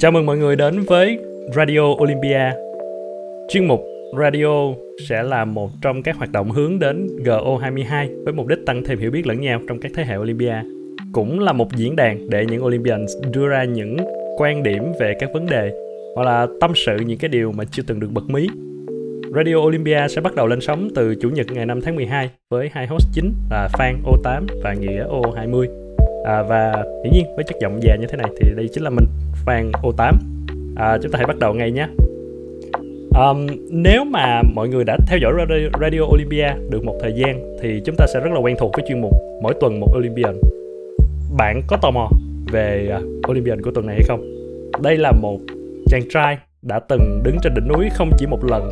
Chào mừng mọi người đến với Radio Olympia. Chuyên mục Radio sẽ là một trong các hoạt động hướng đến GO22 với mục đích tăng thêm hiểu biết lẫn nhau trong các thế hệ Olympia. Cũng là một diễn đàn để những Olympians đưa ra những quan điểm về các vấn đề hoặc là tâm sự những cái điều mà chưa từng được bật mí. Radio Olympia sẽ bắt đầu lên sóng từ Chủ nhật ngày 5 tháng 12 với hai host chính là Phan O8 và Nghĩa O20. À, và hiển nhiên với chất giọng già như thế này thì đây chính là mình Phan O8. À, chúng ta hãy bắt đầu ngay nhé. Um, nếu mà mọi người đã theo dõi Radio, Radio Olympia được một thời gian thì chúng ta sẽ rất là quen thuộc với chuyên mục mỗi tuần một Olympian. Bạn có tò mò về à, Olympian của tuần này hay không? Đây là một chàng trai đã từng đứng trên đỉnh núi không chỉ một lần.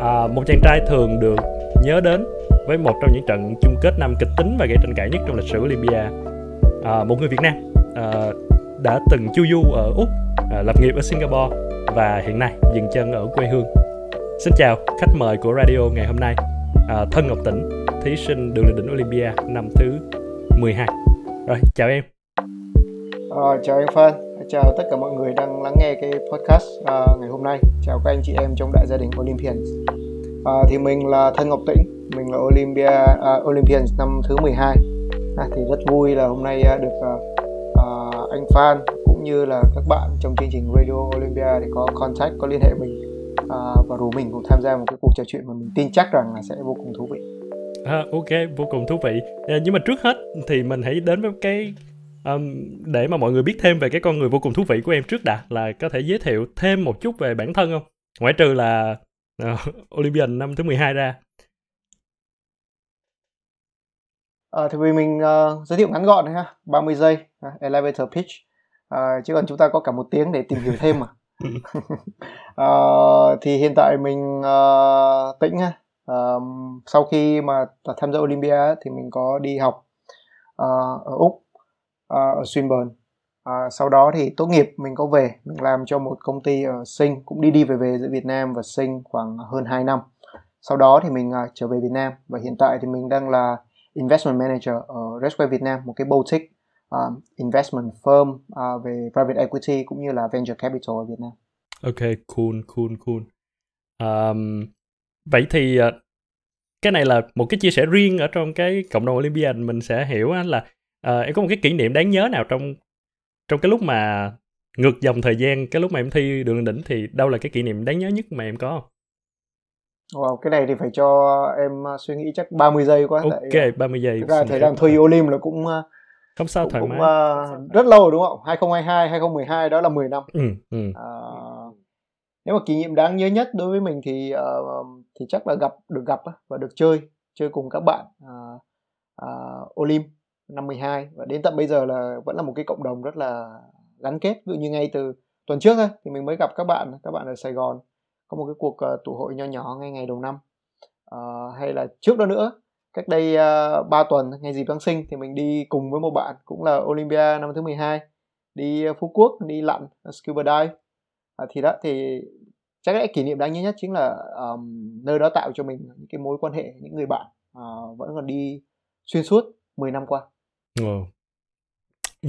À, một chàng trai thường được nhớ đến với một trong những trận chung kết năm kịch tính và gây tranh cãi nhất trong lịch sử Olympia. À, một người Việt Nam à, đã từng chu du ở Úc, à, lập nghiệp ở Singapore và hiện nay dừng chân ở quê hương. Xin chào khách mời của radio ngày hôm nay, à, Thân Ngọc Tĩnh, thí sinh đường lên đỉnh Olympia năm thứ 12. Rồi, chào em. À, chào anh Phan, chào tất cả mọi người đang lắng nghe cái podcast à, ngày hôm nay. Chào các anh chị em trong đại gia đình Olympians. À, thì mình là Thân Ngọc Tĩnh, mình là Olympia à, Olympians năm thứ 12. À, thì rất vui là hôm nay à, được à, anh Phan cũng như là các bạn trong chương trình Radio Olympia để có contact, có liên hệ mình à, và rủ mình cùng tham gia một cái cuộc trò chuyện mà mình tin chắc rằng là sẽ vô cùng thú vị. À, ok, vô cùng thú vị. À, nhưng mà trước hết thì mình hãy đến với cái um, để mà mọi người biết thêm về cái con người vô cùng thú vị của em trước đã là có thể giới thiệu thêm một chút về bản thân không? Ngoại trừ là uh, Olympian năm thứ 12 ra. À, thì vì mình uh, giới thiệu ngắn gọn thôi ha, 30 giây, uh, elevator pitch. Uh, chứ còn chúng ta có cả một tiếng để tìm hiểu thêm mà. uh, thì hiện tại mình uh, tĩnh ha. Uh, sau khi mà tham gia Olympia thì mình có đi học uh, ở Úc uh, ở Swinburne uh, sau đó thì tốt nghiệp mình có về mình làm cho một công ty ở Sing cũng đi đi về về giữa Việt Nam và Sing khoảng hơn 2 năm sau đó thì mình uh, trở về Việt Nam và hiện tại thì mình đang là investment manager ở Resquare Việt Nam một cái boutique uh, investment firm uh, về private equity cũng như là venture capital ở Việt Nam. Ok, cool, cool, cool. Um, vậy thì uh, cái này là một cái chia sẻ riêng ở trong cái cộng đồng Olympian mình sẽ hiểu là uh, em có một cái kỷ niệm đáng nhớ nào trong trong cái lúc mà ngược dòng thời gian cái lúc mà em thi đường đỉnh thì đâu là cái kỷ niệm đáng nhớ nhất mà em có không? Wow, cái này thì phải cho em suy nghĩ chắc 30 giây quá. Ok, tại, 30 giây. Thực ra thời gian thi Olim là cũng không sao thoải cũng, mái. Uh, rất lâu đúng không? 2022, 2012 đó là 10 năm. Ừ, ừ. Uh, nếu mà kỷ niệm đáng nhớ nhất đối với mình thì uh, thì chắc là gặp được gặp và được chơi chơi cùng các bạn uh, uh, Olim năm 12 và đến tận bây giờ là vẫn là một cái cộng đồng rất là gắn kết ví dụ như ngay từ tuần trước thôi thì mình mới gặp các bạn các bạn ở Sài Gòn có một cái cuộc uh, tụ hội nho nhỏ ngay ngày đầu năm uh, hay là trước đó nữa cách đây ờ, uh, 3 tuần ngày dịp Giáng sinh thì mình đi cùng với một bạn cũng là Olympia năm thứ 12 đi Phú Quốc đi lặn scuba dive uh, thì đó thì chắc lẽ kỷ niệm đáng nhớ nhất chính là um, nơi đó tạo cho mình những cái mối quan hệ những người bạn uh, vẫn còn đi xuyên suốt 10 năm qua. Oh.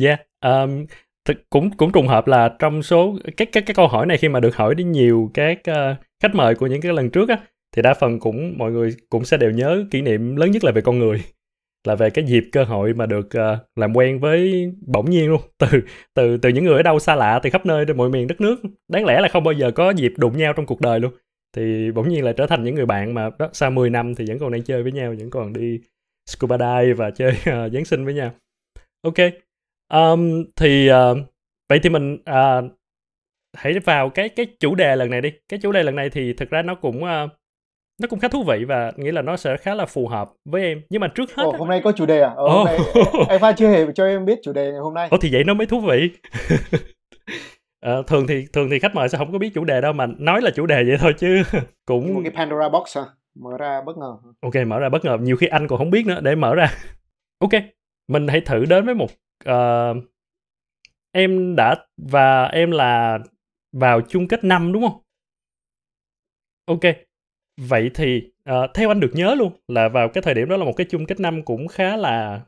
Yeah, um, cũng cũng trùng hợp là trong số các các cái câu hỏi này khi mà được hỏi đến nhiều các uh, khách mời của những cái lần trước á thì đa phần cũng mọi người cũng sẽ đều nhớ kỷ niệm lớn nhất là về con người là về cái dịp cơ hội mà được uh, làm quen với bỗng nhiên luôn từ từ từ những người ở đâu xa lạ từ khắp nơi trên mọi miền đất nước. Đáng lẽ là không bao giờ có dịp đụng nhau trong cuộc đời luôn. Thì bỗng nhiên lại trở thành những người bạn mà đó sau 10 năm thì vẫn còn đang chơi với nhau vẫn còn đi scuba dive và chơi uh, Giáng sinh với nhau. Ok um, thì uh, vậy thì mình uh, hãy vào cái cái chủ đề lần này đi cái chủ đề lần này thì thực ra nó cũng uh, nó cũng khá thú vị và nghĩ là nó sẽ khá là phù hợp với em nhưng mà trước hết Ồ, hôm nay có chủ đề à? Ờ, hôm nay em Pha chưa hề cho em biết chủ đề ngày hôm nay. Ồ thì vậy nó mới thú vị. à, thường thì thường thì khách mời sẽ không có biết chủ đề đâu mà nói là chủ đề vậy thôi chứ cũng một cái Pandora box à mở ra bất ngờ. Ok mở ra bất ngờ nhiều khi anh còn không biết nữa để mở ra. ok mình hãy thử đến với một uh, em đã và em là vào chung kết năm đúng không? Ok. Vậy thì uh, theo anh được nhớ luôn là vào cái thời điểm đó là một cái chung kết năm cũng khá là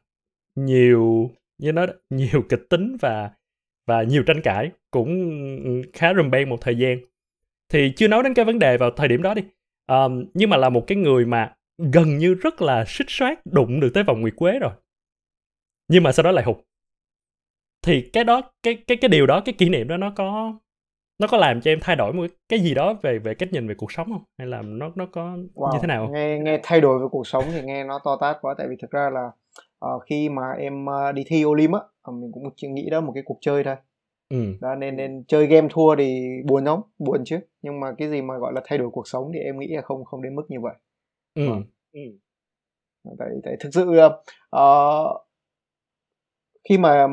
nhiều như nó nhiều kịch tính và và nhiều tranh cãi cũng ừ, khá rùm beng một thời gian. Thì chưa nói đến cái vấn đề vào thời điểm đó đi. Um, nhưng mà là một cái người mà gần như rất là xích xoát đụng được tới vòng nguyệt quế rồi. Nhưng mà sau đó lại hụt thì cái đó cái cái cái điều đó cái kỷ niệm đó nó có nó có làm cho em thay đổi một cái gì đó về về cách nhìn về cuộc sống không hay là nó nó có wow. như thế nào nghe nghe thay đổi về cuộc sống thì nghe nó to tát quá tại vì thực ra là uh, khi mà em uh, đi thi Olim á uh, mình cũng chỉ nghĩ đó một cái cuộc chơi thôi ừ. đó nên nên chơi game thua thì buồn lắm buồn chứ nhưng mà cái gì mà gọi là thay đổi cuộc sống thì em nghĩ là không không đến mức như vậy ừ. Vâng. ừ. tại tại thực sự uh, khi mà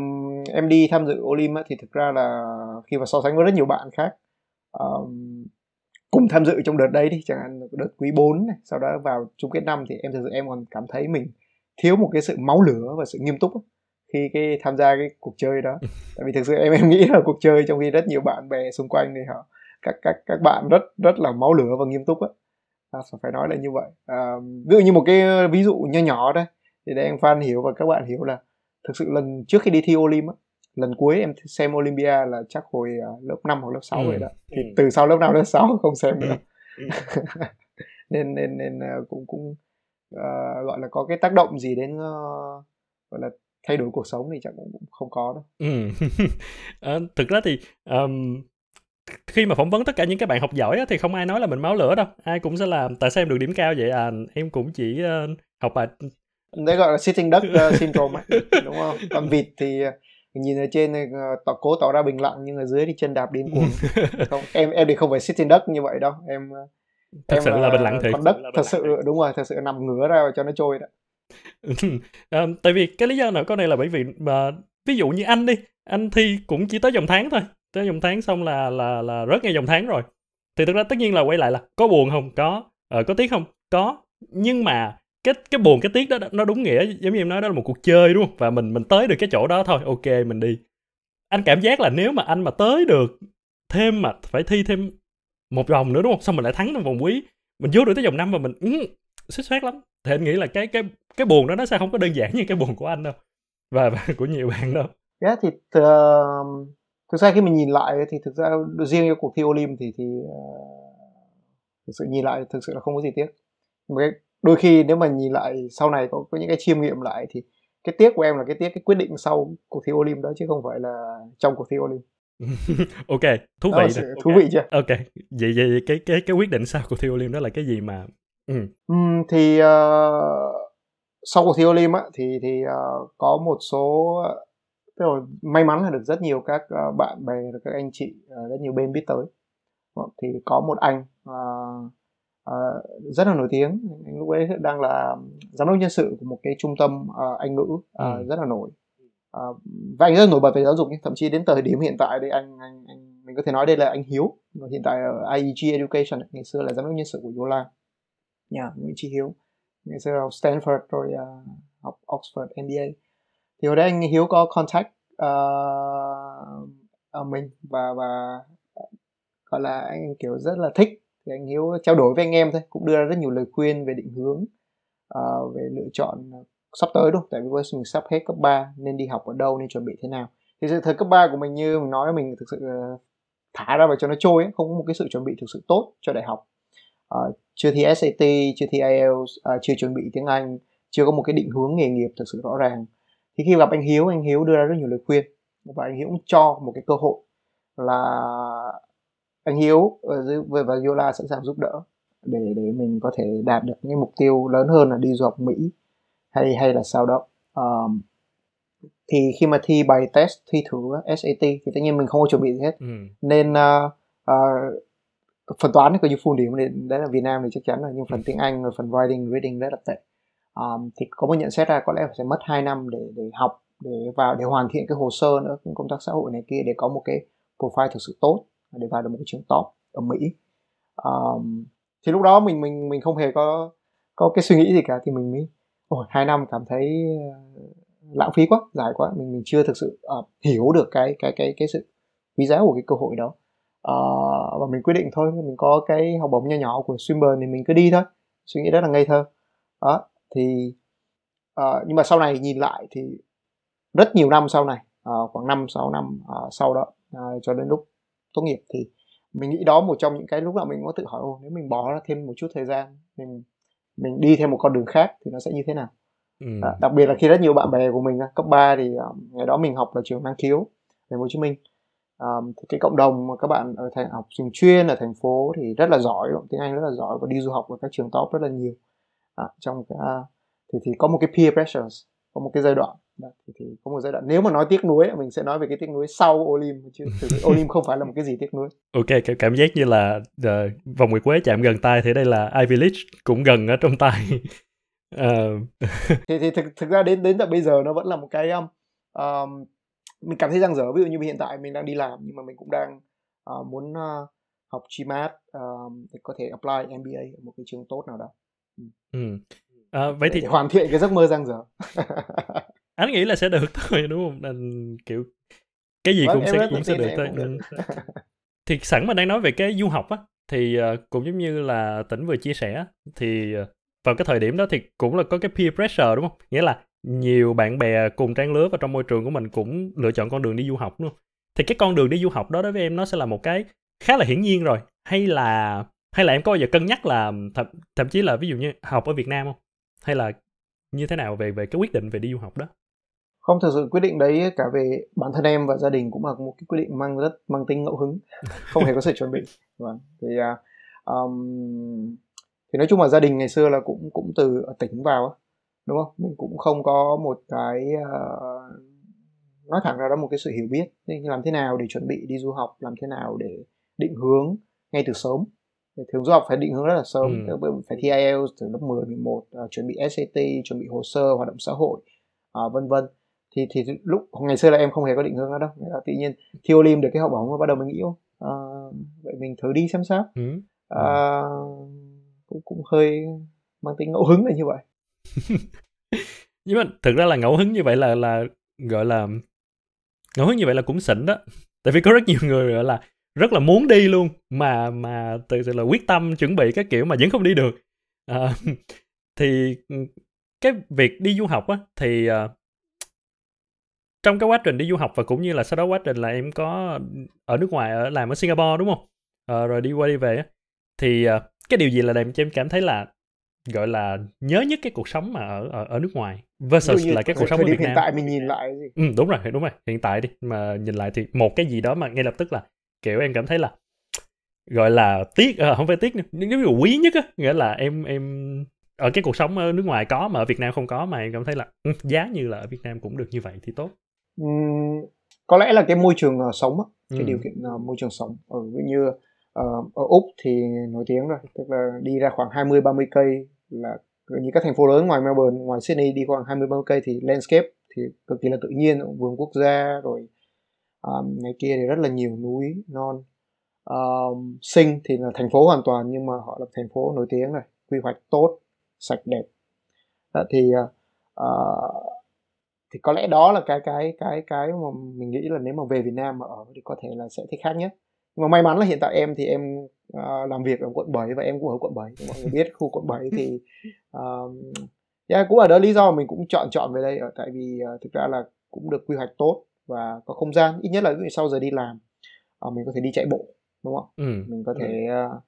em đi tham dự Olim á, thì thực ra là khi mà so sánh với rất nhiều bạn khác um, cùng tham dự trong đợt đấy đi chẳng hạn đợt quý 4 này sau đó vào chung kết năm thì em thực sự em còn cảm thấy mình thiếu một cái sự máu lửa và sự nghiêm túc khi cái tham gia cái cuộc chơi đó. Tại vì thực sự em em nghĩ là cuộc chơi trong khi rất nhiều bạn bè xung quanh thì họ các các các bạn rất rất là máu lửa và nghiêm túc á. À, phải nói là như vậy. À, ví dụ như một cái ví dụ nhỏ nhỏ đây thì để anh Phan hiểu và các bạn hiểu là thực sự lần trước khi đi thi Olim á lần cuối em xem Olympia là chắc hồi uh, lớp 5 hoặc lớp 6 ừ. rồi đó thì ừ. từ sau lớp 5 lớp 6 không xem nữa ừ. ừ. nên nên nên uh, cũng cũng uh, gọi là có cái tác động gì đến uh, gọi là thay đổi cuộc sống thì chắc cũng, cũng không có đâu. Ừ. à, thực ra thì um, khi mà phỏng vấn tất cả những cái bạn học giỏi á, thì không ai nói là mình máu lửa đâu. Ai cũng sẽ làm tại sao em được điểm cao vậy à? Em cũng chỉ uh, học bài đấy gọi là sitting duck uh, syndrome ấy, đúng không? Còn vịt thì uh, nhìn ở trên uh, tỏ cố tỏ ra bình lặng nhưng ở dưới thì chân đạp điên cuồng. Không em em thì không phải sitting duck như vậy đâu. Em thật em sự là, là bình lặng thiệt. con đất thật sự đúng rồi thật sự nằm ngửa ra cho nó trôi đó. À, tại vì cái lý do nữa có này là bởi vì mà ví dụ như anh đi anh thi cũng chỉ tới dòng tháng thôi. Tới dòng tháng xong là là là rớt ngay dòng tháng rồi. Thì thực ra tất nhiên là quay lại là có buồn không? Có. Ờ, có tiếc không? Có. Nhưng mà cái cái buồn cái tiếc đó nó đúng nghĩa giống như em nói đó là một cuộc chơi đúng không? Và mình mình tới được cái chỗ đó thôi ok mình đi. Anh cảm giác là nếu mà anh mà tới được thêm mà phải thi thêm một vòng nữa đúng không? Xong mình lại thắng trong vòng quý. Mình vô được tới vòng năm và mình ừ, xích sắc lắm. Thì anh nghĩ là cái cái cái buồn đó nó sẽ không có đơn giản như cái buồn của anh đâu và, và của nhiều bạn đâu. Yeah, thì uh, thực ra khi mình nhìn lại thì thực ra riêng cái cuộc thi Olim thì thì uh, thực sự nhìn lại thực sự là không có gì tiếc. Cái đôi khi nếu mà nhìn lại sau này có, có những cái chiêm nghiệm lại thì cái tiếc của em là cái tiếc cái quyết định sau cuộc thi Olim đó chứ không phải là trong cuộc thi Olim ok thú vị đó, thú okay. vị chưa ok vậy vậy cái cái cái quyết định sau cuộc thi Olim đó là cái gì mà ừ. um, thì uh, sau cuộc thi Olim á thì thì uh, có một số tức là may mắn là được rất nhiều các uh, bạn bè các anh chị uh, rất nhiều bên biết tới thì có một anh uh, uh, rất là nổi tiếng. Anh lúc ấy đang là giám đốc nhân sự của một cái trung tâm uh, anh ngữ uh, ừ. rất là nổi. Uh, và anh rất là nổi bật về giáo dục thậm chí đến thời điểm hiện tại đây anh anh, anh mình có thể nói đây là anh Hiếu. Hiện tại ở IEG Education ngày xưa là giám đốc nhân sự của Yola nhà yeah, Nguyễn Trí Hiếu. Ngày xưa học Stanford rồi uh, học Oxford MBA thì hồi đấy anh Hiếu có contact uh, mình và và gọi là anh kiểu rất là thích thì anh Hiếu trao đổi với anh em thôi cũng đưa ra rất nhiều lời khuyên về định hướng uh, về lựa chọn ờ, sắp tới đúng tại vì với mình sắp hết cấp 3 nên đi học ở đâu nên chuẩn bị thế nào? Thì sự thời cấp 3 của mình như mình nói mình thực sự ờ, thả ra và cho nó trôi ấy, không có một cái sự chuẩn bị thực sự tốt cho đại học. Uh, chưa thi SAT chưa thi IELTS uh, à, chưa chuẩn bị tiếng Anh chưa có một cái định hướng nghề nghiệp thực sự rõ ràng. Thì khi gặp anh Hiếu anh Hiếu đưa ra rất nhiều lời khuyên và anh Hiếu cũng cho một cái cơ hội là anh Hiếu ở dưới và Yola sẵn sàng giúp đỡ để để mình có thể đạt được những mục tiêu lớn hơn là đi du học Mỹ hay hay là sao đó. Um, thì khi mà thi bài test thi thử SAT thì tất nhiên mình không có chuẩn bị gì hết. Ừ. nên uh, uh, phần toán thì coi như full điểm nên đấy là Việt Nam thì chắc chắn là nhưng phần tiếng Anh và phần writing reading rất là tệ. Um, thì có một nhận xét ra có lẽ sẽ mất 2 năm để để học để vào để hoàn thiện cái hồ sơ nữa công tác xã hội này kia để có một cái profile thực sự tốt để vào được một cái trường top ở Mỹ. Um, thì lúc đó mình mình mình không hề có có cái suy nghĩ gì cả thì mình mới ôi hai năm cảm thấy ờ, lãng phí quá dài quá. Mình mình chưa thực sự uh, hiểu được cái cái cái cái sự quý giá của cái cơ hội đó. Uh, và mình quyết định thôi mình có cái học bổng nho nhỏ của Swinburne thì mình cứ đi thôi. Suy nghĩ rất là ngây thơ. Đó thì uh, nhưng mà sau này nhìn lại thì rất nhiều năm sau này uh, khoảng 5 6 năm uh, sau đó uh, cho đến lúc tốt nghiệp thì mình nghĩ đó một trong những cái lúc nào mình có tự hỏi ô nếu mình bỏ ra thêm một chút thời gian mình mình đi theo một con đường khác thì nó sẽ như thế nào? Ừ. à, đặc biệt là khi rất nhiều bạn bè của mình cấp 3 thì um, ngày đó mình học ở trường năng khiếu thành phố hồ chí minh. Um, thì cái cộng đồng mà các bạn ở thành học trường chuyên ở thành phố thì rất là giỏi tiếng anh rất là giỏi và đi du học ở các trường top rất là nhiều. À, trong cái thì thì có một cái peer pressures có một cái giai đoạn thì, thì có một giai đoạn nếu mà nói tiếc nuối mình sẽ nói về cái tiếc nuối sau Olim chứ thực sự Olim không phải là một cái gì tiếc nuối. Ok cảm, cảm giác như là uh, vòng nguyệt quế chạm gần tay thì đây là Ivy League cũng gần ở trong tay. Uh... thì thì thực thực ra đến đến tận bây giờ nó vẫn là một cái um, um, mình cảm thấy răng dở. Ví dụ như hiện tại mình đang đi làm nhưng mà mình cũng đang uh, muốn uh, học GMAT um, để có thể apply MBA ở một cái trường tốt nào đó. Ừ. À, vậy thì để hoàn thiện cái giấc mơ răng dở anh nghĩ là sẽ được thôi đúng không? Nên kiểu cái gì cũng sẽ cũng sẽ được thôi. được. Ừ. thì sẵn mà đang nói về cái du học á thì uh, cũng giống như là tỉnh vừa chia sẻ thì uh, vào cái thời điểm đó thì cũng là có cái peer pressure đúng không? Nghĩa là nhiều bạn bè cùng trang lứa và trong môi trường của mình cũng lựa chọn con đường đi du học không? Thì cái con đường đi du học đó đối với em nó sẽ là một cái khá là hiển nhiên rồi. Hay là hay là em có bao giờ cân nhắc là thậm, thậm chí là ví dụ như học ở Việt Nam không? Hay là như thế nào về về cái quyết định về đi du học đó không thực sự quyết định đấy cả về bản thân em và gia đình cũng là một cái quyết định mang rất mang tính ngẫu hứng. Không hề có sự chuẩn bị. Vâng thì um, thì nói chung là gia đình ngày xưa là cũng cũng từ ở tỉnh vào đúng không? Mình cũng không có một cái uh, nói thẳng ra đó một cái sự hiểu biết. Nên làm thế nào để chuẩn bị đi du học làm thế nào để định hướng ngay từ sớm? Thường du học phải định hướng rất là sớm ừ. phải thi IELTS từ lớp 10, 11 uh, chuẩn bị SAT chuẩn bị hồ sơ hoạt động xã hội uh, vân vân thì thì lúc ngày xưa là em không hề có định hướng đó đâu. Là tự nhiên thi Olim được cái học bổng và bắt đầu mình nghĩ uh, vậy mình thử đi xem sao. Ừ. uh, cũng cũng hơi mang tính ngẫu hứng là như vậy. Nhưng mà thực ra là ngẫu hứng như vậy là là gọi là ngẫu hứng như vậy là cũng xịn đó. Tại vì có rất nhiều người gọi là rất là muốn đi luôn mà mà tự sự là quyết tâm chuẩn bị các kiểu mà vẫn không đi được. À, thì cái việc đi du học á thì uh, trong cái quá trình đi du học và cũng như là sau đó quá trình là em có ở nước ngoài ở làm ở Singapore đúng không à, rồi đi qua đi về thì uh, cái điều gì là làm cho em cảm thấy là gọi là nhớ nhất cái cuộc sống mà ở ở, ở nước ngoài versus là cái cuộc sống ở Việt Nam. Hiện tại mình nhìn lại gì? Ừ, đúng rồi, đúng rồi. Hiện tại đi mà nhìn lại thì một cái gì đó mà ngay lập tức là kiểu em cảm thấy là gọi là tiếc à, không phải tiếc nữa nếu như quý nhất á nghĩa là em em ở cái cuộc sống ở nước ngoài có mà ở Việt Nam không có mà em cảm thấy là ừ, giá như là ở Việt Nam cũng được như vậy thì tốt uhm, có lẽ là cái môi trường uh, sống á, cái ừ. điều kiện uh, môi trường sống. Ở ví như uh, ở úc thì nổi tiếng rồi tức là đi ra khoảng 20 30 cây là như các thành phố lớn ngoài Melbourne ngoài Sydney đi khoảng 20 30 cây thì landscape thì cực kỳ là tự nhiên vườn quốc gia rồi um, ngày kia thì rất là nhiều núi non. Um, sinh thì là thành phố hoàn toàn nhưng mà họ là thành phố nổi tiếng này quy hoạch tốt sạch đẹp. Đó, thì uh, thì có lẽ đó là cái cái cái cái mà mình nghĩ là nếu mà về Việt Nam mà ở thì có thể là sẽ thích khác nhất nhưng mà may mắn là hiện tại em thì em uh, làm việc ở quận 7 và em cũng ở quận 7 mọi người biết khu quận 7 thì uh, yeah, cũng ở đó lý do mình cũng chọn chọn về đây ở tại vì uh, thực ra là cũng được quy hoạch tốt và có không gian ít nhất là sau giờ đi làm uh, mình có thể đi chạy bộ đúng không? Ừ. mình có thể uh,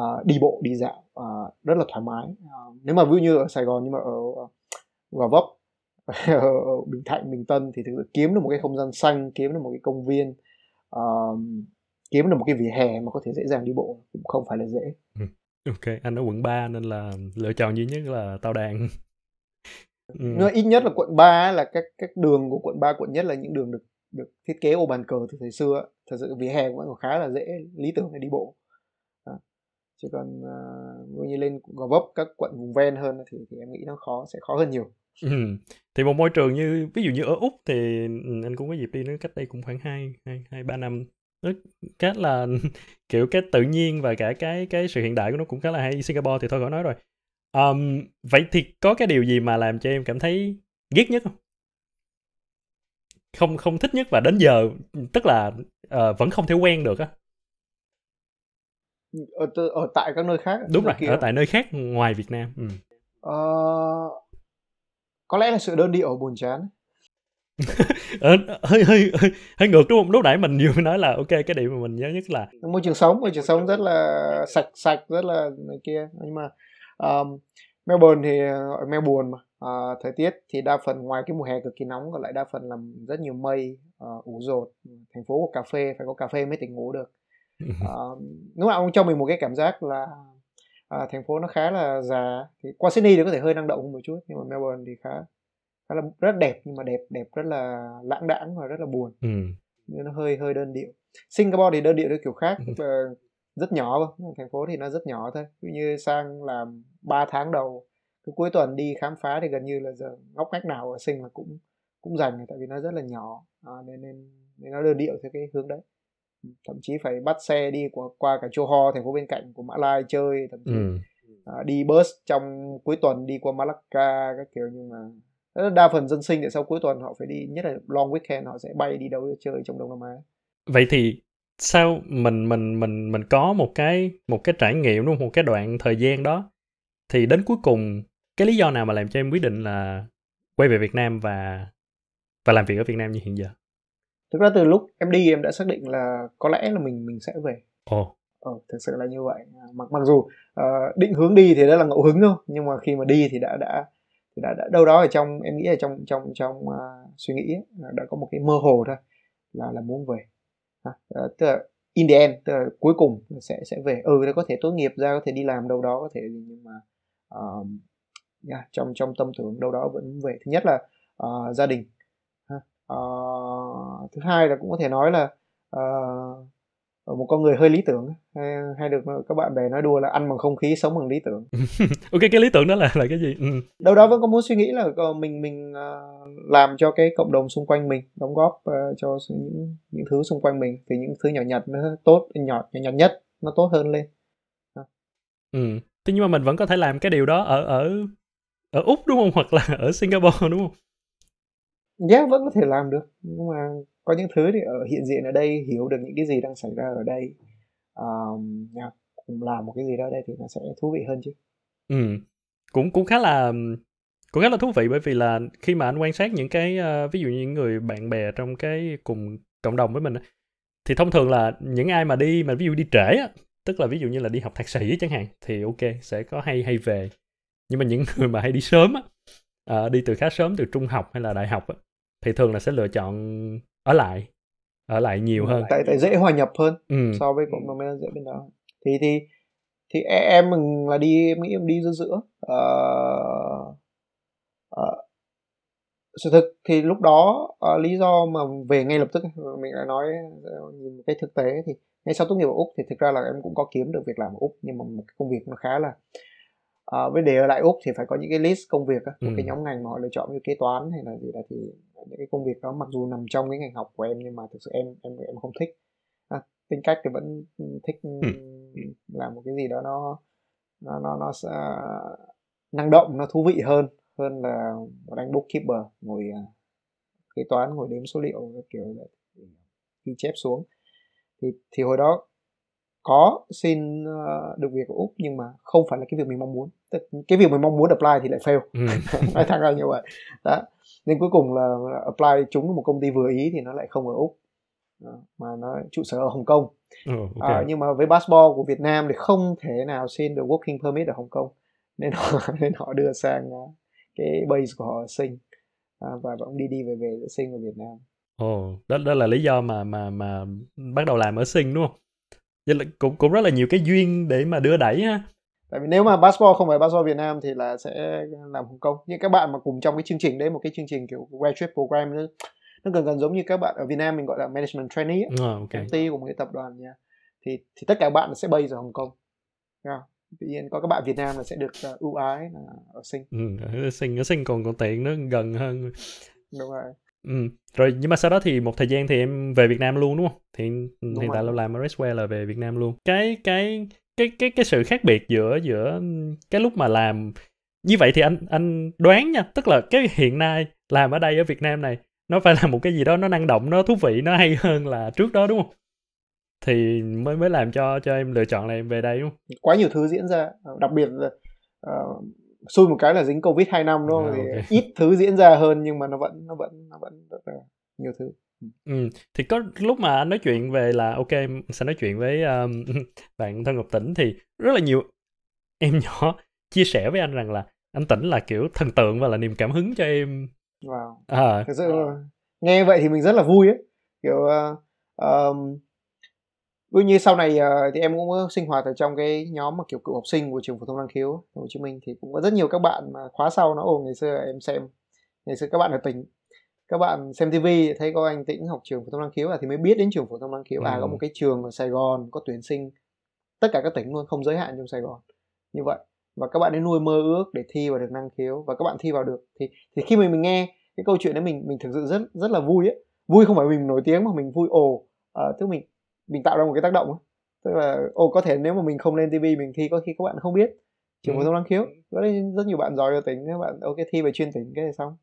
uh, đi bộ đi dạo uh, rất là thoải mái. Uh, nếu mà ví dụ như ở Sài Gòn nhưng mà ở uh, Gò Vấp ở Bình Thạnh Bình Tân thì thực sự kiếm được một cái không gian xanh kiếm được một cái công viên uh, kiếm được một cái vỉa hè mà có thể dễ dàng đi bộ cũng không phải là dễ ừ. ok anh ở quận 3 nên là lựa chọn duy nhất là tàu đàn ừ. nhưng ít nhất là quận 3 là các các đường của quận 3 quận nhất là những đường được được thiết kế ô bàn cờ từ thời xưa thật sự vỉa hè cũng khá là dễ lý tưởng để đi bộ à. chỉ còn uh, như lên gò vấp các quận vùng ven hơn thì thì em nghĩ nó khó sẽ khó hơn nhiều ừ. thì một môi trường như ví dụ như ở úc thì anh cũng có dịp đi nó cách đây cũng khoảng hai hai hai ba năm. Nó khá là kiểu cái tự nhiên và cả cái cái sự hiện đại của nó cũng khá là hay. Singapore thì thôi khỏi nói rồi. Um, vậy thì có cái điều gì mà làm cho em cảm thấy ghét nhất không? Không không thích nhất và đến giờ tức là uh, vẫn không thể quen được á? Ở, ở tại các nơi khác đúng rồi ở tại nơi khác ngoài Việt Nam ừ. uh, có lẽ là sự đơn điệu buồn chán. Ờ, hơi, hơi hơi hơi ngược đúng không? Lúc nãy mình vừa nói là ok cái điểm mà mình nhớ nhất là môi trường sống môi trường sống rất là sạch sạch rất là này kia. Nhưng mà um, Melbourne thì ở Melbourne mà uh, thời tiết thì đa phần ngoài cái mùa hè cực kỳ nóng còn lại đa phần là rất nhiều mây uh, ủ rột. Thành phố có cà phê phải có cà phê mới tỉnh ngủ được. Uh, lúc nào cũng cho mình một cái cảm giác là uh, thành phố nó khá là già. Thì qua Sydney thì có thể hơi năng động hơn một chút nhưng mà Melbourne thì khá khá là rất đẹp nhưng mà đẹp đẹp rất là lãng đãng và rất là buồn. Ừ. nên nó hơi hơi đơn điệu. Singapore thì đơn điệu theo kiểu khác tức là rất nhỏ thôi thành phố thì nó rất nhỏ thôi. Ví như sang làm 3 tháng đầu cứ cuối tuần đi khám phá thì gần như là giờ ngóc ngách nào ở sinh là cũng cũng dành tại vì nó rất là nhỏ. À, nên, nên nên nó đơn điệu theo cái hướng đấy thậm chí phải bắt xe đi qua, qua cả Johor thành phố bên cạnh của Mã Lai chơi thậm chí ừ. à, đi bus trong cuối tuần đi qua Malacca các kiểu. Nhưng mà đa phần dân sinh tại sau cuối tuần họ phải đi nhất là long weekend họ sẽ bay đi đâu chơi trong Đông Nam Á. Vậy thì sao mình mình mình mình có một cái một cái trải nghiệm đúng không? Một cái đoạn thời gian đó. Thì đến cuối cùng cái lý do nào mà làm cho em quyết định là quay về Việt Nam và và làm việc ở Việt Nam như hiện giờ thực ra từ lúc em đi em đã xác định là có lẽ là mình mình sẽ về. Ồ. Ờ, thực sự là như vậy. Mặc mặc dù uh, định hướng đi thì đó là ngẫu hứng thôi nhưng mà khi mà đi thì đã đã thì đã, đã đâu đó ở trong em nghĩ là trong trong trong uh, suy nghĩ ấy, đã có một cái mơ hồ thôi là là muốn về. À, tức là in the end tức là cuối cùng sẽ sẽ về. Ừ nó có thể tốt nghiệp ra có thể đi làm đâu đó có thể nhưng mà uh, yeah, trong trong tâm tưởng đâu đó vẫn về. Thứ nhất là uh, gia đình. Uh, thứ hai là cũng có thể nói là uh, một con người hơi lý tưởng hay, hay được các bạn bè nói đùa là ăn bằng không khí sống bằng lý tưởng. Ok cái lý tưởng đó là là cái gì? Ừ. đâu đó vẫn có muốn suy nghĩ là mình mình uh, làm cho cái cộng đồng xung quanh mình đóng góp uh, cho những những thứ xung quanh mình thì những thứ nhỏ nhặt nó tốt nhỏ nhỏ nhặt nhất nó tốt hơn lên. Ừ. Thế nhưng mà mình vẫn có thể làm cái điều đó ở ở ở úc đúng không? Hoặc là ở singapore đúng không? Yeah vẫn có thể làm được. Nhưng mà có những thứ thì ở hiện diện ở đây hiểu được những cái gì đang xảy ra ở đây. Um, yeah, cùng làm một cái gì đó ở đây thì nó sẽ thú vị hơn chứ. Ừ cũng cũng khá là cũng khá là thú vị bởi vì là khi mà anh quan sát những cái uh, ví dụ như những người bạn bè trong cái cùng cộng đồng với mình thì thông thường là những ai mà đi mà ví dụ đi trễ á tức là ví dụ như là đi học thạc sĩ chẳng hạn thì ok sẽ có hay hay về. Nhưng mà những người mà hay đi sớm á uh, đi từ khá sớm từ trung học hay là đại học á, thì thường là sẽ lựa chọn ở lại ở lại nhiều hơn tại tại dễ hòa nhập hơn ừ. so với cộng đồng dễ bên đó thì thì thì e, em mình là đi em nghĩ em đi giữa giữa uh, uh, sự thực thì lúc đó uh, lý do mà về ngay lập tức mình đã nói nhìn cái thực tế thì ngay sau tốt nghiệp ở úc thì thực ra là em cũng có kiếm được việc làm ở úc nhưng mà một cái công việc nó khá là à, với để ở lại úc thì phải có những cái list công việc á, một ừ. cái nhóm ngành mà họ lựa chọn như kế toán hay là gì đó thì những cái công việc đó mặc dù nằm trong cái ngành học của em nhưng mà thực sự em em em không thích. À, tính cách thì vẫn thích ừ. làm một cái gì đó nó nó nó nó sẽ năng động nó thú vị hơn hơn là một anh bookkeeper ngồi uh, kế toán ngồi đếm số liệu kiểu ghi chép xuống. Thì thì hồi đó có xin uh, được việc ở úc nhưng mà không phải là cái việc mình mong muốn cái việc mình mong muốn apply thì lại fail. Ừ. nói thẳng ra như vậy. Đó. Nên cuối cùng là apply trúng một công ty vừa ý thì nó lại không ở úc. Đó. mà nó trụ sở ở hồng kông. Ừ, okay. à, nhưng mà với passport của việt nam thì không thể nào xin được working permit ở hồng kông. Nên họ nên họ đưa sang uh, cái base của họ ở sinh à, và vẫn đi đi về về giữa sinh và việt nam. Ồ oh, đó đó là lý do mà mà mà bắt đầu làm ở sinh đúng không? Vậy là cũng cũng rất là nhiều cái duyên để mà đưa đẩy ha. Tại vì nếu mà passport không phải passport Việt Nam thì là sẽ làm Hồng Kông. Nhưng các bạn mà cùng trong cái chương trình đấy một cái chương trình kiểu graduate program nó nó gần gần giống như các bạn ở Việt Nam mình gọi là management trainee ấy, oh, okay. công ty của một cái tập đoàn nha. Thì thì tất cả các bạn sẽ bay ở Hồng Kông. Yeah. Tự nhiên có các bạn Việt Nam là sẽ được uh, ưu ái là ở sinh. Ừ, ở sinh ở sinh còn còn tiện nó gần hơn. Đúng rồi. Ừ. Rồi nhưng mà sau đó thì một thời gian thì em về Việt Nam luôn đúng không? Thì đúng hiện tại là làm ở Restware là về Việt Nam luôn. Cái cái cái cái cái sự khác biệt giữa giữa cái lúc mà làm như vậy thì anh anh đoán nha, tức là cái hiện nay làm ở đây ở Việt Nam này nó phải là một cái gì đó nó năng động, nó thú vị, nó hay hơn là trước đó đúng không? Thì mới mới làm cho cho em lựa chọn là em về đây đúng không? Quá nhiều thứ diễn ra, đặc biệt là uh, xui một cái là dính covid 2 năm đúng không? À, thì ít thứ diễn ra hơn nhưng mà nó vẫn nó vẫn nó vẫn rất là nhiều thứ Ừ. Thì có lúc mà anh nói chuyện về là ok sẽ nói chuyện với um, bạn thân Ngọc Tĩnh thì rất là nhiều em nhỏ chia sẻ với anh rằng là anh Tĩnh là kiểu thần tượng và là niềm cảm hứng cho em. wow À, thực sự nghe vậy thì mình rất là vui ấy kiểu uh, um, như sau này ờ, thì em cũng sinh hoạt ở trong cái nhóm mà kiểu cựu học sinh của trường phổ thông năng khiếu Hồ Chí Minh thì cũng có rất nhiều các bạn mà khóa sau nó ồ ngày xưa em xem ngày xưa các bạn ở tỉnh các bạn xem TV thấy có anh Tĩnh học trường phổ thông năng khiếu à thì mới biết đến trường phổ thông năng khiếu. À Ừ. có một cái trường ở Sài Gòn có tuyển sinh tất cả các tỉnh luôn không giới hạn trong Sài Gòn. Như vậy. Và các bạn ấy nuôi mơ ước để thi vào được năng khiếu và các bạn thi vào được. Thì thì khi mình mình nghe cái câu chuyện đấy mình mình thực sự rất rất là vui ấy. Vui không phải mình nổi tiếng mà mình vui ồ. Ờ, tức mình mình tạo ra một cái tác động ấy. tức là ồ có thể nếu mà mình không lên TV mình thi có khi các bạn không biết trường Ừ. phổ thông năng khiếu. Có rất nhiều bạn giỏi ở tỉnh các bạn ok thi về chuyên tỉnh cái này xong.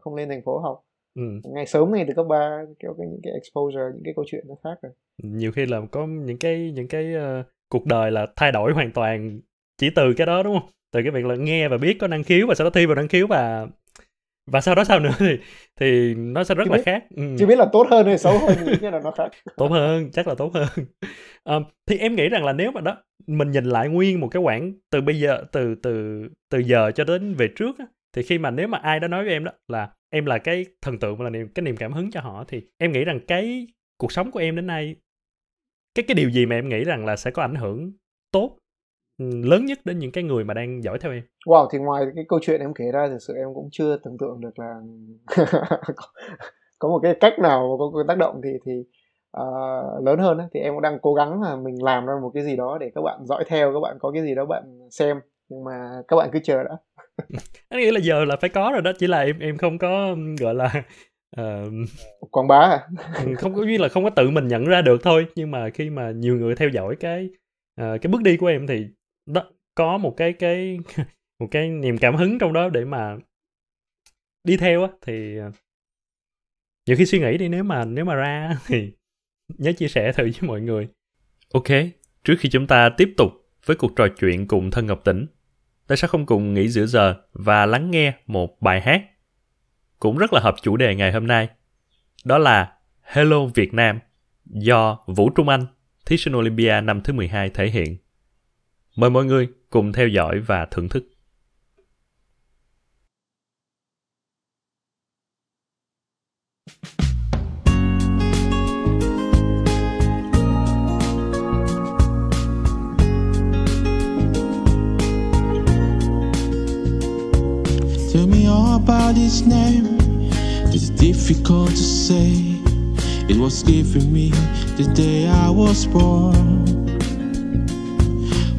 Không lên thành phố học ừ. ngày sớm ngay từ cấp 3 kiểu cái những cái exposure những cái câu chuyện nó khác rồi Nhiều khi là có những cái những cái ờ, cuộc đời là thay đổi hoàn toàn chỉ từ cái đó đúng không? Từ cái việc là nghe và biết có năng khiếu và sau đó thi vào năng khiếu và và sau đó sao nữa thì thì nó sẽ rất Chưa là biết. khác. Ừ. chưa biết là tốt hơn hay xấu hơn nhưng là nó khác tốt hơn chắc là tốt hơn Ờm, thì em nghĩ rằng là nếu mà đó mình nhìn lại nguyên một cái quãng từ bây giờ từ từ từ giờ cho đến về trước á, thì khi mà nếu mà ai đó nói với em đó là em là cái thần tượng và là niềm cái niềm cảm hứng cho họ thì em nghĩ rằng cái cuộc sống của em đến nay cái cái điều gì mà em nghĩ rằng là sẽ có ảnh hưởng tốt ừ, lớn nhất đến những cái người mà đang giỏi theo em wow thì ngoài cái câu chuyện em kể ra thực sự em cũng chưa tưởng tượng được là có, một cái cách nào mà có cái tác động thì thì uh, lớn hơn ấy. thì em cũng đang cố gắng là mình làm ra một cái gì đó để các bạn dõi theo các bạn có cái gì đó bạn xem nhưng mà các bạn cứ chờ đã anh nghĩ là giờ là phải có rồi đó chỉ là em em không có gọi là ờ, quảng bá à? Ừ, không có như là không có tự mình nhận ra được thôi nhưng mà khi mà nhiều người theo dõi cái ờ, cái bước đi của em thì đó có một cái cái một cái niềm cảm hứng trong đó để mà đi theo á thì ờ, nhiều khi suy nghĩ đi nếu mà nếu mà ra thì nhớ chia sẻ thử với mọi người. Ok trước khi chúng ta tiếp tục với cuộc trò chuyện cùng thân ngọc tĩnh ta sẽ không cùng nghỉ giữa giờ và lắng nghe một bài hát cũng rất là hợp chủ đề ngày hôm nay đó là Hello Việt Nam do Vũ Trung Anh, thí sinh Olympia năm thứ 12 thể hiện. Mời mọi người cùng theo dõi và thưởng thức. you his name. It's difficult to say. It was given me the day I was born.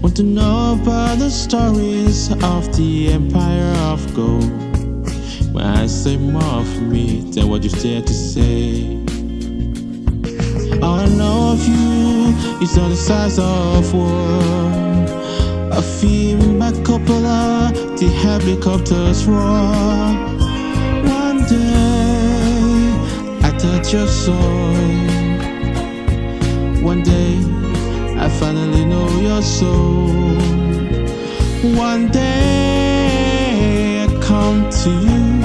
Want to know about the stories of the empire of gold. When I say more of me than what you dare to say. All I know of you is on the size of war. A film by Coppola, the helicopters roar. One day, I touch your soul. One day, I finally know your soul. One day, I come to you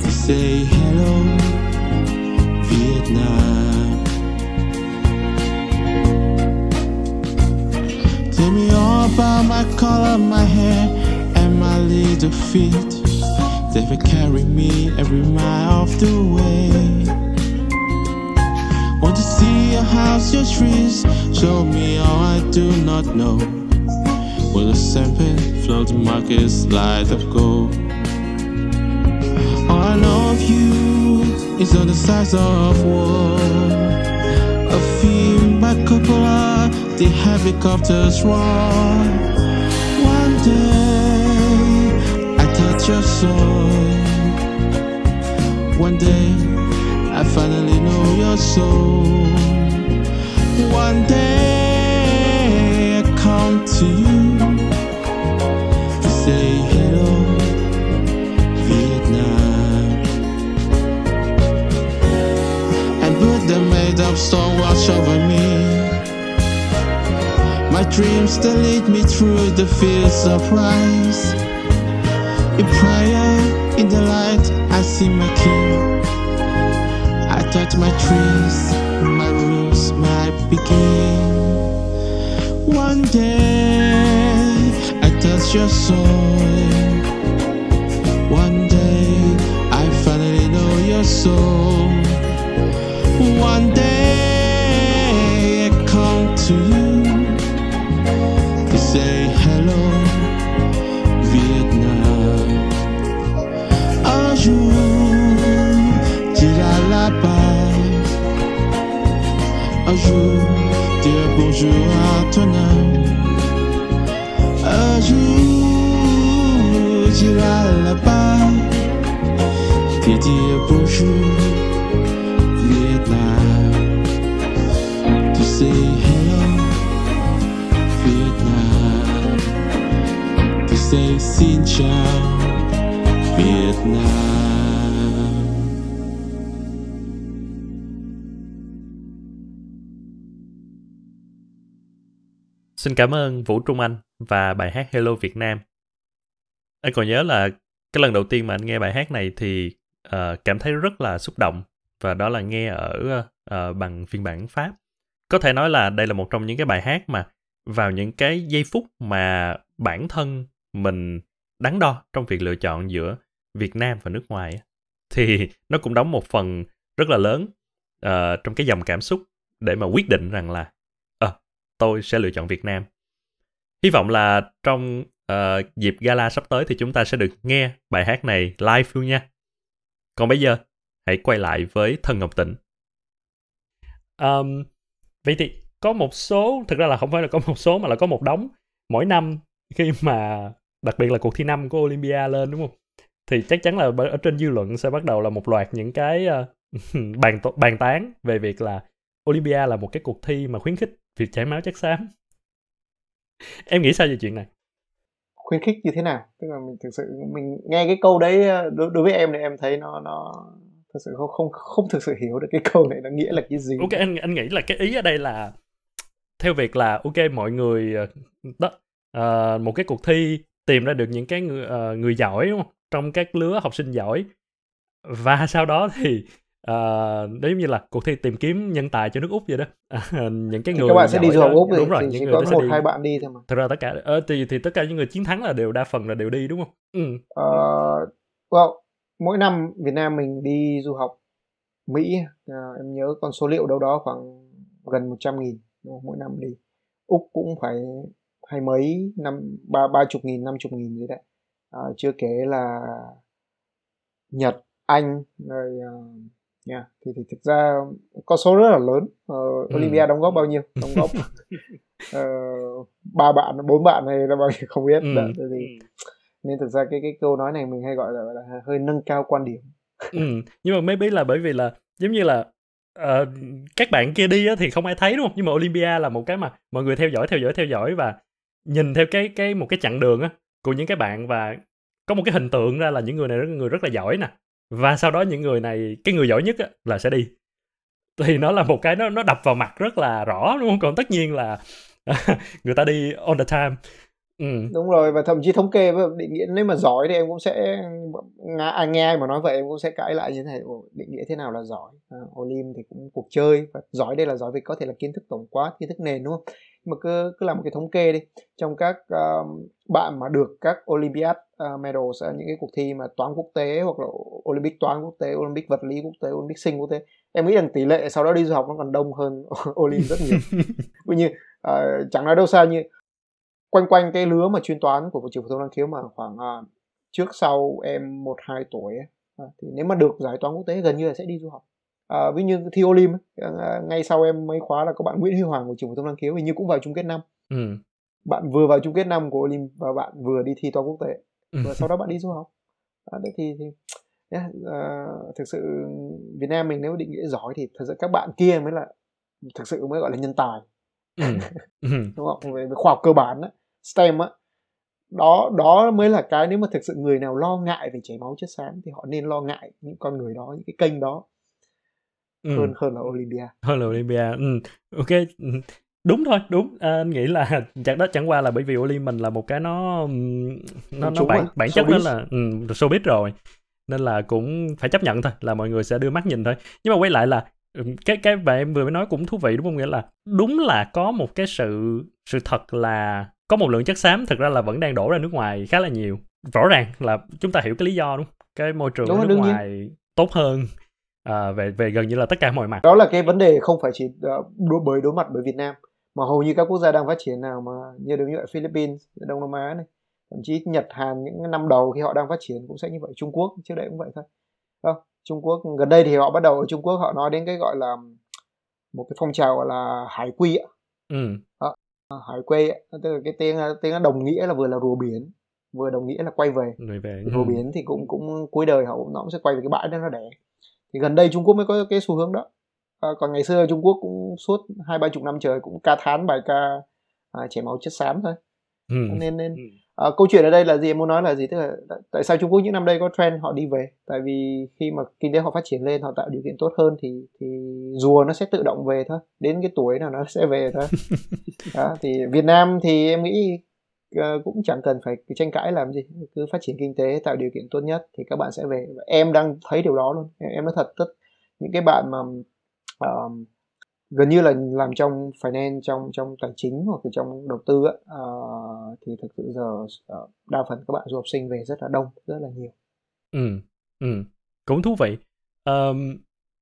to say hello, Vietnam. Tell me all about my color, my hair, and my little feet. They will carry me every mile of the way. Want to see your house, your trees. Show me all I do not know. Will the serpent float the markets light of gold? All I know of you is on the sides of war. A film by Coppola, the helicopters roar. One day, I touch your soul. One day, I finally know your soul. One day, I come to you to say hello, Vietnam. And put the made up stone wash over me. My My dreams that lead me through the fields of rice. In prayer, in the light, I see my king. I touch my trees, my roots might begin. One day, I touch your soul. One day, I finally know your soul. One day, je attendais. Un jour, tu là-bas, puis dire bonjour, Vietnam. Tu hello, Vietnam. Tu sais, xin chào, Vietnam. Xin cảm ơn Vũ Trung Anh và bài hát Hello Việt Nam. Anh còn nhớ là cái lần đầu tiên mà anh nghe bài hát này thì uh, cảm thấy rất là xúc động và đó là nghe ở uh, bằng phiên bản Pháp. Có thể nói là đây là một trong những cái bài hát mà vào những cái giây phút mà bản thân mình đắn đo trong việc lựa chọn giữa Việt Nam và nước ngoài thì nó cũng đóng một phần rất là lớn uh, trong cái dòng cảm xúc để mà quyết định rằng là tôi sẽ lựa chọn Việt Nam. Hy vọng là trong uh, dịp gala sắp tới thì chúng ta sẽ được nghe bài hát này live luôn nha. Còn bây giờ, hãy quay lại với Thân Ngọc Tịnh. Um, vậy thì có một số, thực ra là không phải là có một số mà là có một đống mỗi năm khi mà đặc biệt là cuộc thi năm của Olympia lên đúng không? Thì chắc chắn là ở trên dư luận sẽ bắt đầu là một loạt những cái uh, bàn t- bàn tán về việc là Olympia là một cái cuộc thi mà khuyến khích việc chảy máu chất xám. Em nghĩ sao về chuyện này? khuyến khích như thế nào tức là mình thực sự mình nghe cái câu đấy ờ, đối, đối với em thì em thấy nó nó thực sự không không không thực sự hiểu được cái câu này nó nghĩa là cái gì Ok anh anh nghĩ là cái ý ở đây là theo việc là ok mọi người ờ, đó ờ, một cái cuộc thi tìm ra được những cái người, ờ, người giỏi đúng không? Trong các lứa học sinh giỏi và sau đó thì uh, nó giống như là cuộc thi tìm kiếm nhân tài cho nước Úc vậy đó. Những cái người các bạn sẽ đi du học úc thì, đúng rồi thì những chỉ người có một đi. hai bạn đi thôi mà Thật ra tất cả ờ, thì thì tất cả những người chiến thắng là đều đa phần là đều đi đúng không? Ừ. Ờ, well, mỗi năm Việt Nam mình đi du học Mỹ ờ, em nhớ con số liệu đâu đó khoảng gần 100 nghìn mỗi năm đi Úc cũng phải hai mấy năm ba ba chục nghìn năm chục nghìn gì đấy Ờ, chưa kể là Nhật Anh rồi ờ, yeah. thì, thì thực ra con số rất là lớn Ờ, Ừ. Đóng góp bao nhiêu đóng góp ờ, ba bạn bốn bạn hay là bao nhiêu không biết Ừ. Đấy, thế thì nên thực ra cái cái câu nói này mình hay gọi là, là hơi nâng cao quan điểm ừ. nhưng mà maybe là bởi vì là giống như là ờ, các bạn kia đi á, thì không ai thấy đúng không nhưng mà Olympia là một cái mà mọi người theo dõi theo dõi theo dõi và nhìn theo cái cái một cái chặng đường á của những cái bạn và có một cái hình tượng ra là những người này rất người rất là giỏi nè và sau đó những người này cái người giỏi nhất á, là sẽ đi. Thì nó là một cái nó nó đập vào mặt rất là rõ đúng không? Còn tất nhiên là người ta đi on the time ừ. đúng rồi và thậm chí thống kê với định nghĩa nếu mà giỏi thì em cũng sẽ nghe, à, nghe ai mà nói vậy em cũng sẽ cãi lại như thế này định nghĩa thế nào là giỏi? À, Olim thì cũng cuộc chơi và giỏi đây là giỏi vì có thể là kiến thức tổng quát kiến thức nền đúng không? Nhưng mà cứ cứ làm một cái thống kê đi trong các um, bạn mà được các Olympiad uh, medals ở những cái cuộc thi mà toán quốc tế hoặc là Olympic toán quốc tế Olympic vật lý quốc tế Olympic sinh quốc tế em nghĩ rằng tỷ lệ sau đó đi du học nó còn đông hơn Olim rất nhiều. Ví như uh, chẳng nói đâu xa như quanh quanh cái lứa mà chuyên toán của trường phổ thông năng khiếu mà khoảng uh, trước sau em một hai tuổi ấy, à, thì nếu mà được giải toán quốc tế gần như là sẽ đi du học à, ví như thi Olim à, ngay sau em mấy khóa là có bạn Nguyễn Huy Hoàng của trường phổ thông năng khiếu hình như cũng vào chung kết năm Ừ. bạn vừa vào chung kết năm của Olim và bạn vừa đi thi toán quốc tế Ừ. và sau đó bạn đi du học à, đấy thì, thì yeah, à, thực sự Việt Nam mình nếu định nghĩa giỏi thì thật sự các bạn kia mới là thực sự mới gọi là nhân tài Ừ. Ừ. đúng không về, khoa học cơ bản á STEM á đó đó mới là cái nếu mà thực sự người nào lo ngại về chảy máu chất xám thì họ nên lo ngại những con người đó những cái kênh đó Ừ. hơn hơn là Olympia hơn là Olympia ừ. ok ừ. đúng thôi đúng à, anh nghĩ là chẳng đó chẳng qua là bởi vì Olim mình là một cái nó nó nó bản bản chất nó là um, showbiz rồi nên là cũng phải chấp nhận thôi là mọi người sẽ đưa mắt nhìn thôi nhưng mà quay lại là cái cái bạn em vừa mới nói cũng thú vị đúng không? Nghĩa là đúng là có một cái sự sự thật là có một lượng chất xám thực ra là vẫn đang đổ ra nước ngoài khá là nhiều. Rõ ràng là chúng ta hiểu cái lý do đúng cái môi trường đúng, ở nước ngoài nhiên. tốt hơn à, về về gần như là tất cả mọi mặt. Đó là cái vấn đề không phải chỉ ờ, đối bởi đối mặt với Việt Nam mà hầu như các quốc gia đang phát triển nào mà như đúng như vậy Philippines Đông Nam Á này thậm chí Nhật Hàn những năm đầu khi họ đang phát triển cũng sẽ như vậy Trung Quốc trước đây cũng vậy thôi. Không Trung Quốc gần đây thì họ bắt đầu ở Trung Quốc họ nói đến cái gọi là một cái phong trào gọi là hải quy ạ ừ. đó, hải quy tức là cái tiếng tiếng nó đồng nghĩa là vừa là rùa biển vừa đồng nghĩa là quay về, về. rùa ừ. biển thì cũng cũng cuối đời họ nó cũng sẽ quay về cái bãi đó nó đẻ thì gần đây Trung Quốc mới có cái xu hướng đó à, còn ngày xưa Trung Quốc cũng suốt hai ba chục năm trời cũng ca thán bài ca à, chảy máu chất xám thôi ừ. nên nên ừ. À, câu chuyện ở đây là gì? Em muốn nói là gì? Tức là tại sao Trung Quốc những năm đây có trend họ đi về? Tại vì khi mà kinh tế họ phát triển lên họ tạo điều kiện tốt hơn thì thì rùa nó sẽ tự động về thôi. Đến cái tuổi nào nó sẽ về thôi. Đó, thì Việt Nam thì em nghĩ uh, cũng chẳng cần phải tranh cãi làm gì. Cứ phát triển kinh tế tạo điều kiện tốt nhất thì các bạn sẽ về. Em đang thấy điều đó luôn. Em nói thật tất những cái bạn mà uh, gần như là làm trong finance trong trong tài chính hoặc là trong đầu tư á, uh, thì thực sự giờ uh, đa phần các bạn du học sinh về rất là đông rất là nhiều. Ừ ừ cũng thú vị. Um,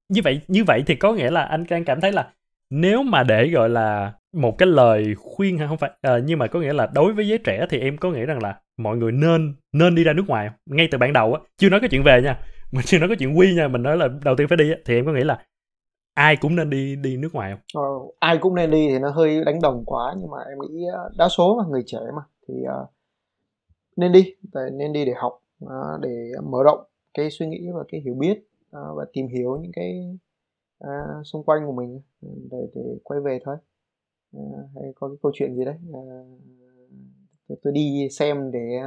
như vậy như vậy thì có nghĩa là anh đang cảm thấy là nếu mà để gọi là một cái lời khuyên hay không phải uh, nhưng mà có nghĩa là đối với giới trẻ thì em có nghĩ rằng là mọi người nên nên đi ra nước ngoài ngay từ ban đầu á chưa nói cái chuyện về nha mình chưa nói cái chuyện quy nha mình nói là đầu tiên phải đi á thì em có nghĩ là ai cũng nên đi đi nước ngoài không? Ờ, ai cũng nên đi thì nó hơi đánh đồng quá nhưng mà em nghĩ ờ, đa số là người trẻ mà thì uh, nên đi tại nên đi để học uh, để mở rộng cái suy nghĩ và cái hiểu biết uh, và tìm hiểu những cái uh, xung quanh của mình ừ, để để quay về thôi uh, hay có cái câu chuyện gì đấy uh, tôi đi xem để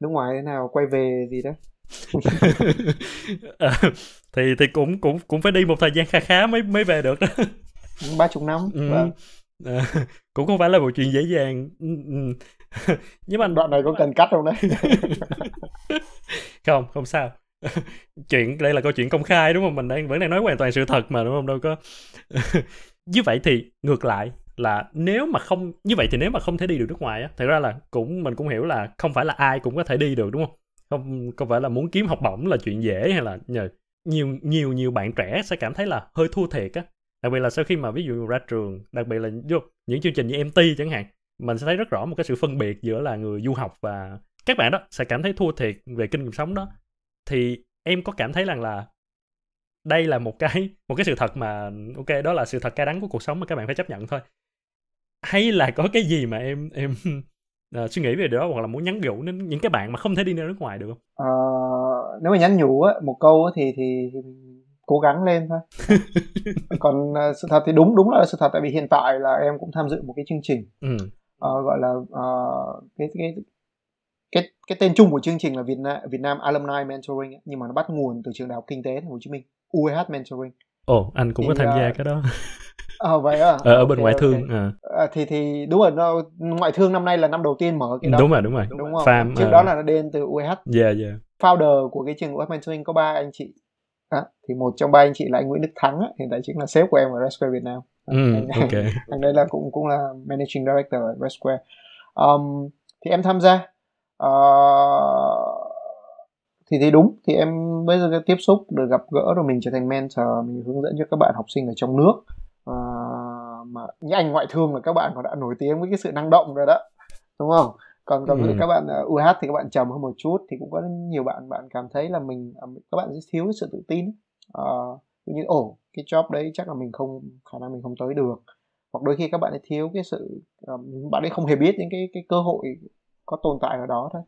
nước ngoài thế nào quay về gì đấy à, thì thì cũng cũng cũng phải đi một thời gian khá khá mới mới về được. Đó ba chục năm ừ. Vâng. À, cũng không phải là một chuyện dễ dàng. Ừ, ừ. nhưng mà đoạn này có cần cắt không đấy? Không không sao. Chuyện đây là câu chuyện công khai đúng không? Mình đang vẫn đang nói hoàn toàn sự thật mà đúng không? Đâu có. Như vậy thì ngược lại là nếu mà không như vậy thì nếu mà không thể đi được nước ngoài á thật ra là cũng mình cũng hiểu là không phải là ai cũng có thể đi được đúng không không, có phải là muốn kiếm học bổng là chuyện dễ hay là nhờ nhiều nhiều nhiều bạn trẻ sẽ cảm thấy là hơi thua thiệt á. Đặc biệt là sau khi mà ví dụ ra trường, đặc biệt là vô, những chương trình như MT chẳng hạn, mình sẽ thấy rất rõ một cái sự phân biệt giữa là người du học và các bạn đó sẽ cảm thấy thua thiệt về kinh nghiệm sống đó. Thì em có cảm thấy rằng là đây là một cái một cái sự thật mà, ok, đó là sự thật cay đắng của cuộc sống mà các bạn phải chấp nhận thôi. Hay là có cái gì mà em em uh, suy nghĩ về điều đó hoặc là muốn nhắn nhủ đến những cái bạn mà không thể đi ra nước ngoài được không? Uh, nếu mà nhắn nhủ á, một câu á, thì thì, cố gắng lên thôi. Còn uh, sự thật thì đúng đúng là sự thật tại vì hiện tại là em cũng tham dự một cái chương trình ừ. uh, gọi là uh, cái cái cái cái tên chung của chương trình là Việt Nam Việt Nam Alumni Mentoring nhưng mà nó bắt nguồn từ trường đại học kinh tế Thành phố Hồ Chí Minh UEH Mentoring. Ồ, oh, anh cũng thì, có tham gia uh, cái đó. Ờ vậy à? Ở, ở bên okay, ngoại thương. Okay. À. À, thì thì đúng rồi, nó, ngoại thương năm nay là năm đầu tiên mở cái đó. Đúng rồi, đúng rồi. Đúng không? Farm, Trước uh... đó là nó đến từ UEH. Yeah, yeah. Founder của cái trường UEH Mentoring có ba anh chị. À, thì một trong ba anh chị là anh Nguyễn Đức Thắng, hiện tại chính là sếp của em ở Red Square Việt Nam. Ừ, anh, okay. anh đây là cũng cũng là managing director ở Red Square. Um, thì em tham gia. Uh, thì thì đúng thì em bây giờ tiếp xúc được gặp gỡ rồi mình trở thành mentor mình hướng dẫn cho các bạn học sinh ở trong nước mà những anh ngoại thương là các bạn còn đã nổi tiếng với cái sự năng động rồi đó đúng không? Còn còn ừ. các bạn uh, UH thì các bạn trầm hơn một chút thì cũng có nhiều bạn bạn cảm thấy là mình uh, các bạn thiếu cái sự tự tin. Uh, như ồ cái job đấy chắc là mình không khả năng mình không tới được. Hoặc đôi khi các bạn ấy thiếu cái sự um, bạn ấy không hề biết những cái cái cơ hội có tồn tại ở đó thôi.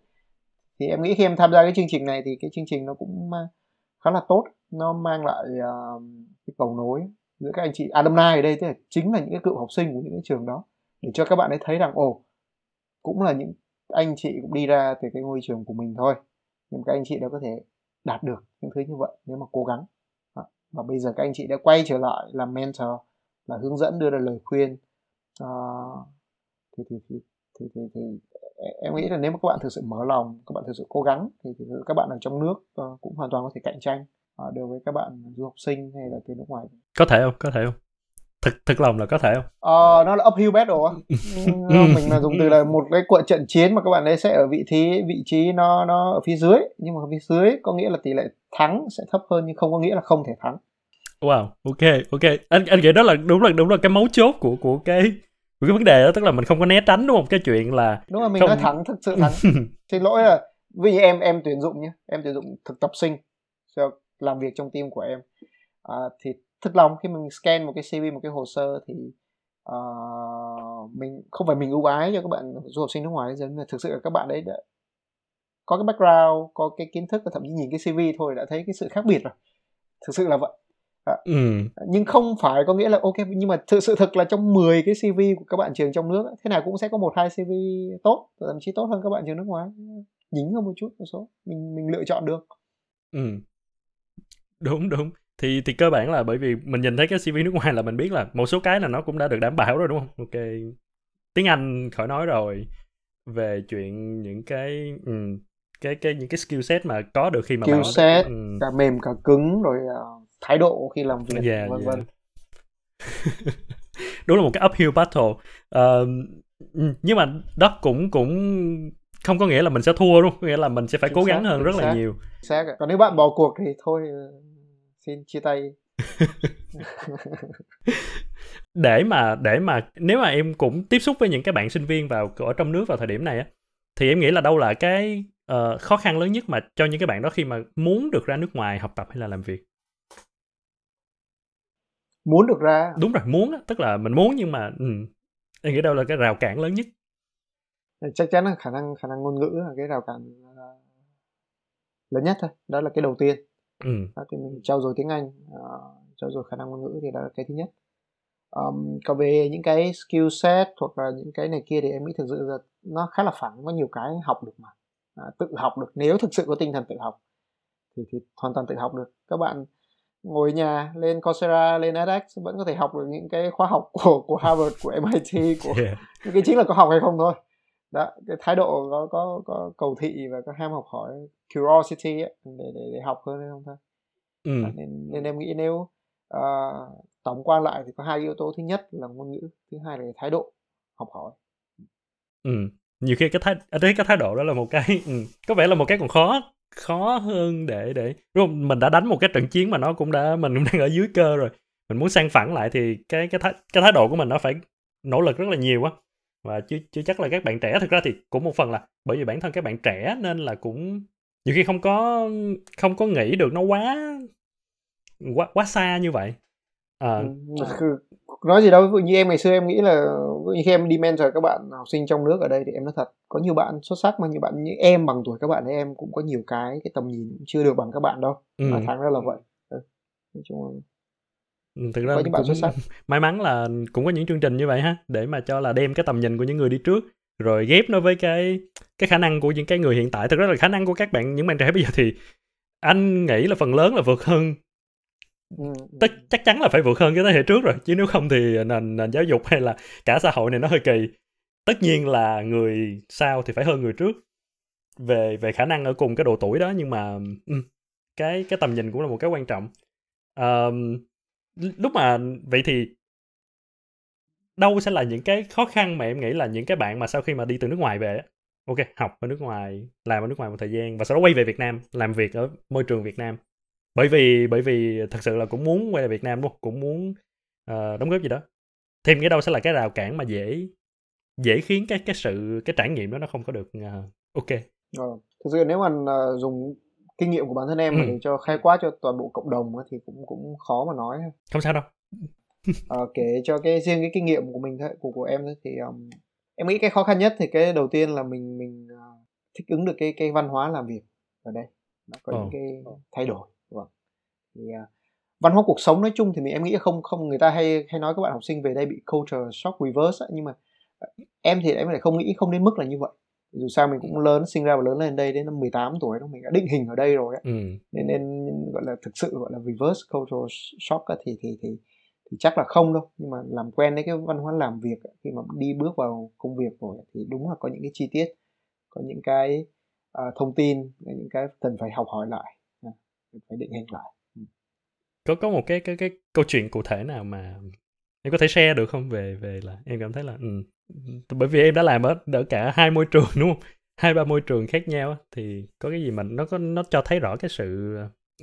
Thì em nghĩ khi em tham gia cái chương trình này thì cái chương trình nó cũng khá là tốt. Nó mang lại uh, cái cầu nối giữa các anh chị alumni ở đây tức là chính là những cái cựu học sinh của những cái trường đó để cho các bạn ấy thấy rằng ồ cũng là những anh chị cũng đi ra từ cái ngôi trường của mình thôi nhưng các anh chị đã có thể đạt được những thứ như vậy nếu mà cố gắng. Và bây giờ các anh chị đã quay trở lại làm mentor là hướng dẫn đưa ra lời khuyên. À, thì, thì, thì, thì, thì, thì em nghĩ là nếu mà các bạn thực sự mở lòng các bạn thực sự cố gắng thì, thì các bạn ở trong nước uh, cũng hoàn toàn có thể cạnh tranh uh, đối với các bạn du học sinh hay là từ nước ngoài. Có thể không? Có thể không? Thực thực lòng là có thể không? Ờ nó là uphill battle á. Mình là dùng từ là một cái cuộc trận chiến mà các bạn ấy sẽ ở vị trí vị trí nó nó ở phía dưới. Nhưng mà phía dưới có nghĩa là tỷ lệ thắng sẽ thấp hơn nhưng không có nghĩa là không thể thắng. Wow ok ok. Anh anh nghĩ đó là đúng là đúng là cái mấu chốt của của cái của cái vấn đề đó. Tức là mình không có né tránh đúng không? Cái chuyện là đúng là mình không... nói thắng thực sự thắng. Xin lỗi là vì em em tuyển dụng nhé em tuyển dụng thực tập sinh. Cho làm việc trong team của em. À, thì thực lòng khi mình scan một cái CV một cái hồ sơ thì uh, mình không phải mình ưu ái cho các bạn du học sinh nước ngoài nhưng mà thực sự là các bạn đấy đã có cái background có cái kiến thức và thậm chí nhìn cái CV thôi đã thấy cái sự khác biệt rồi. Thực sự là vậy. À, ừ. nhưng không phải có nghĩa là ok nhưng mà thực sự thực là trong 10 cái CV của các bạn trường trong nước thế nào cũng sẽ có một hai CV tốt thậm chí tốt hơn các bạn trường nước ngoài. Dính hơn một chút một số. Mình mình lựa chọn được. Ừ đúng đúng. Thì thì cơ bản là bởi vì mình nhìn thấy cái CV nước ngoài là mình biết là một số cái là nó cũng đã được đảm bảo rồi đúng không? Ok. Tiếng Anh khỏi nói rồi. Về chuyện những cái um, cái cái những cái skill set mà có được khi mà skill set um, cả mềm cả cứng rồi uh, thái độ khi làm việc yeah, vân yeah. vân. Đúng là một cái uphill battle. Uh, nhưng mà đó cũng cũng không có nghĩa là mình sẽ thua đúng không? Nghĩa là mình sẽ phải chính cố gắng hơn rất xác. là nhiều xác còn nếu bạn bỏ cuộc thì thôi xin chia tay. Để mà để mà nếu mà em cũng tiếp xúc với những cái bạn sinh viên vào ở trong nước vào thời điểm này á thì em nghĩ là đâu là cái uh, khó khăn lớn nhất mà cho những cái bạn đó khi mà muốn được ra nước ngoài học tập hay là làm việc? Muốn được ra. Đúng rồi muốn tức là mình muốn nhưng mà ừ, em nghĩ đâu là cái rào cản lớn nhất? Chắc chắn là khả năng khả năng ngôn ngữ là cái rào cản uh, lớn nhất thôi đó là cái đầu tiên ừ. thì mình trau dồi tiếng anh uh, trau dồi khả năng ngôn ngữ thì đó là cái thứ nhất um, còn về những cái skill set hoặc là những cái này kia thì em nghĩ thực sự là nó khá là phẳng có nhiều cái học được mà à, tự học được nếu thực sự có tinh thần tự học thì, thì hoàn toàn tự học được các bạn ngồi nhà lên Coursera lên edX vẫn có thể học được những cái khóa học của của Harvard của MIT của yeah. cái chính là có học hay không thôi đó cái thái độ có có có cầu thị và có ham học hỏi curiosity ấy, để, để để học hơn hay không thôi. Ừ. nên nên em nghĩ nếu uh, tổng quan lại thì có hai yếu tố. Thứ nhất là ngôn ngữ thứ hai là thái độ học hỏi. Ừ nhiều khi cái thái ở đấy cái thái độ đó là một cái ừ, có vẻ là một cái còn khó khó hơn để để đúng không? Mình đã đánh một cái trận chiến mà nó cũng đã mình cũng đang ở dưới cơ rồi. Mình muốn sang phẳng lại thì cái cái thái cái thái độ của mình nó phải nỗ lực rất là nhiều á và chưa chưa chắc là các bạn trẻ thực ra thì cũng một phần là bởi vì bản thân các bạn trẻ nên là cũng nhiều khi không có không có nghĩ được nó quá quá quá xa như vậy à, nói gì đâu như em ngày xưa em nghĩ là dụ khi em đi mentor các bạn học sinh trong nước ở đây thì em nói thật có nhiều bạn xuất sắc mà nhiều bạn như em bằng tuổi các bạn ấy em cũng có nhiều cái cái tầm nhìn chưa được bằng các bạn đâu ừ. mà thẳng ra là vậy ừ. nói chung là thực ra những bạn xuất sắc. may mắn là cũng có những chương trình như vậy ha để mà cho là đem cái tầm nhìn của những người đi trước rồi ghép nó với cái cái khả năng của những cái người hiện tại. Thực ra là khả năng của các bạn những bạn trẻ bây giờ thì anh nghĩ là phần lớn là vượt hơn. Ừ, ừ. tất chắc chắn là phải vượt hơn cái thế hệ trước rồi chứ nếu không thì nền nền giáo dục hay là cả xã hội này nó hơi kỳ. Tất nhiên là người sau thì phải hơn người trước về về khả năng ở cùng cái độ tuổi đó nhưng mà cái cái tầm nhìn cũng là một cái quan trọng. Um, lúc mà vậy thì đâu sẽ là những cái khó khăn mà em nghĩ là những cái bạn mà sau khi mà đi từ nước ngoài về ok học ở nước ngoài làm ở nước ngoài một thời gian và sau đó quay về Việt Nam làm việc ở môi trường Việt Nam. Bởi vì bởi vì thật sự là cũng muốn quay về Việt Nam luôn cũng muốn uh, đóng góp gì đó. Thêm cái đâu sẽ là cái rào cản mà dễ dễ khiến cái cái sự cái trải nghiệm đó nó không có được uh, ok. Ờ, ừ. thực sự nếu mà uh, dùng kinh nghiệm của bản thân em ừ. để cho khai quát cho toàn bộ cộng đồng thì cũng cũng khó mà nói. Không sao đâu. À, kể cho cái riêng cái kinh nghiệm của mình thôi của của em thôi thì um, em nghĩ cái khó khăn nhất thì cái đầu tiên là mình mình uh, thích ứng được cái cái văn hóa làm việc ở đây. Nó có oh. những cái thay đổi vâng. Thì uh, văn hóa cuộc sống nói chung thì mình em nghĩ không không người ta hay hay nói các bạn học sinh về đây bị culture shock reverse nhưng mà em thì em lại không nghĩ không đến mức là như vậy dù sao mình cũng lớn sinh ra và lớn lên đây đến năm 18 tuổi đó mình đã định hình ở đây rồi ấy. Ừ. nên nên gọi là thực sự gọi là reverse cultural shock ấy, thì thì thì thì chắc là không đâu nhưng mà làm quen với cái văn hóa làm việc khi mà đi bước vào công việc rồi thì đúng là có những cái chi tiết có những cái uh, thông tin những cái cần phải học hỏi lại phải định hình lại ừ. có có một cái cái cái câu chuyện cụ thể nào mà em có thể share được không? Về về là em cảm thấy là ừ, bởi vì em đã làm ở ở cả hai môi trường đúng không? Hai ba môi trường khác nhau thì có cái gì mà nó có nó cho thấy rõ cái sự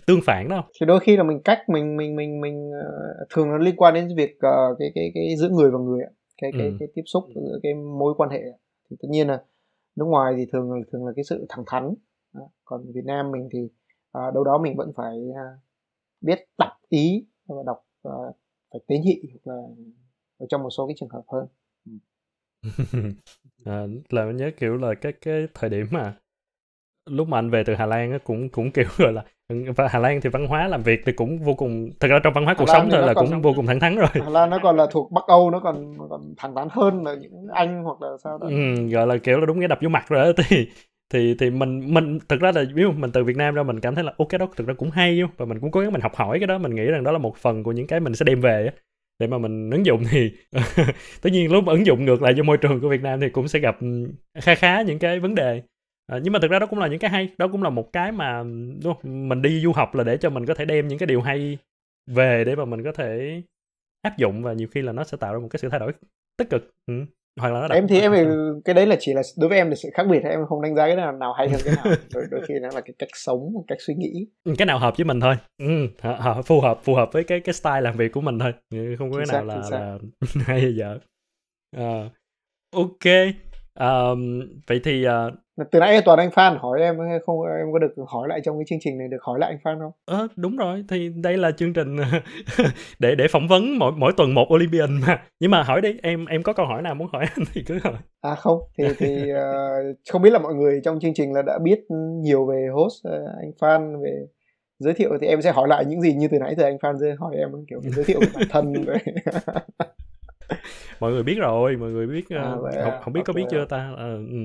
tương phản đó thì đôi khi là mình cách mình mình mình mình uh, thường nó liên quan đến việc uh, cái cái cái giữa người và người cái cái ừ. cái tiếp xúc giữa cái mối quan hệ thì tất nhiên là nước ngoài thì thường thường là cái sự thẳng thắn còn Việt Nam mình thì uh, đâu đó mình vẫn phải uh, biết đọc ý và đọc uh, phải tế nhị hoặc là ở trong một số cái trường hợp hơn. À, là nhớ kiểu là cái cái thời điểm mà lúc mà anh về từ Hà Lan á cũng cũng kiểu gọi là và Hà Lan thì văn hóa làm việc thì cũng vô cùng thật ra trong văn hóa cuộc sống thôi là cũng vô cùng thẳng thắn rồi. Hà Lan nó còn là thuộc Bắc Âu nó còn còn thẳng thắn hơn là những Anh hoặc là sao đó ừ, gọi là kiểu là đúng cái đập vô mặt rồi đó thì thì thì mình mình thực ra là ví mình từ Việt Nam ra mình cảm thấy là ok đó thực ra cũng hay và mình cũng cố gắng mình học hỏi cái đó. Mình nghĩ rằng đó là một phần của những cái mình sẽ đem về để mà mình ứng dụng thì tất nhiên lúc mà ứng dụng ngược lại cho môi trường của Việt Nam thì cũng sẽ gặp khá khá những cái vấn đề. À, nhưng mà thực ra đó cũng là những cái hay. Đó cũng là một cái mà đúng không? mình đi du học là để cho mình có thể đem những cái điều hay về để mà mình có thể áp dụng. Và nhiều khi là nó sẽ tạo ra một cái sự thay đổi tích cực. Ừ hoặc là nó em thì em thì cái đấy là chỉ là đối với em là sự khác biệt em không đánh giá cái nào nào hay hơn cái nào. Đôi, đôi khi nó là cái cách sống cách suy nghĩ. Ừ, cái nào hợp với mình thôi. Ừ, phù hợp phù hợp với cái cái style làm việc của mình thôi. Không có cái nào là, là hay dở. Uh, ok um, vậy thì uh, từ nãy toàn anh Phan hỏi em không em có được hỏi lại trong cái chương trình này được hỏi lại anh Phan không? Ờ đúng rồi thì đây là chương trình để để phỏng vấn mỗi mỗi tuần một Olympian mà nhưng mà hỏi đi em em có câu hỏi nào muốn hỏi anh thì cứ hỏi. À không thì thì uh, không biết là mọi người trong chương trình là đã biết nhiều về host uh, anh Phan về giới thiệu thì em sẽ hỏi lại những gì như từ nãy giờ anh Phan hỏi em kiểu giới thiệu về bản thân mọi người biết rồi mọi người biết uh, à, không, không biết okay. có biết chưa ta? Uh, ừ,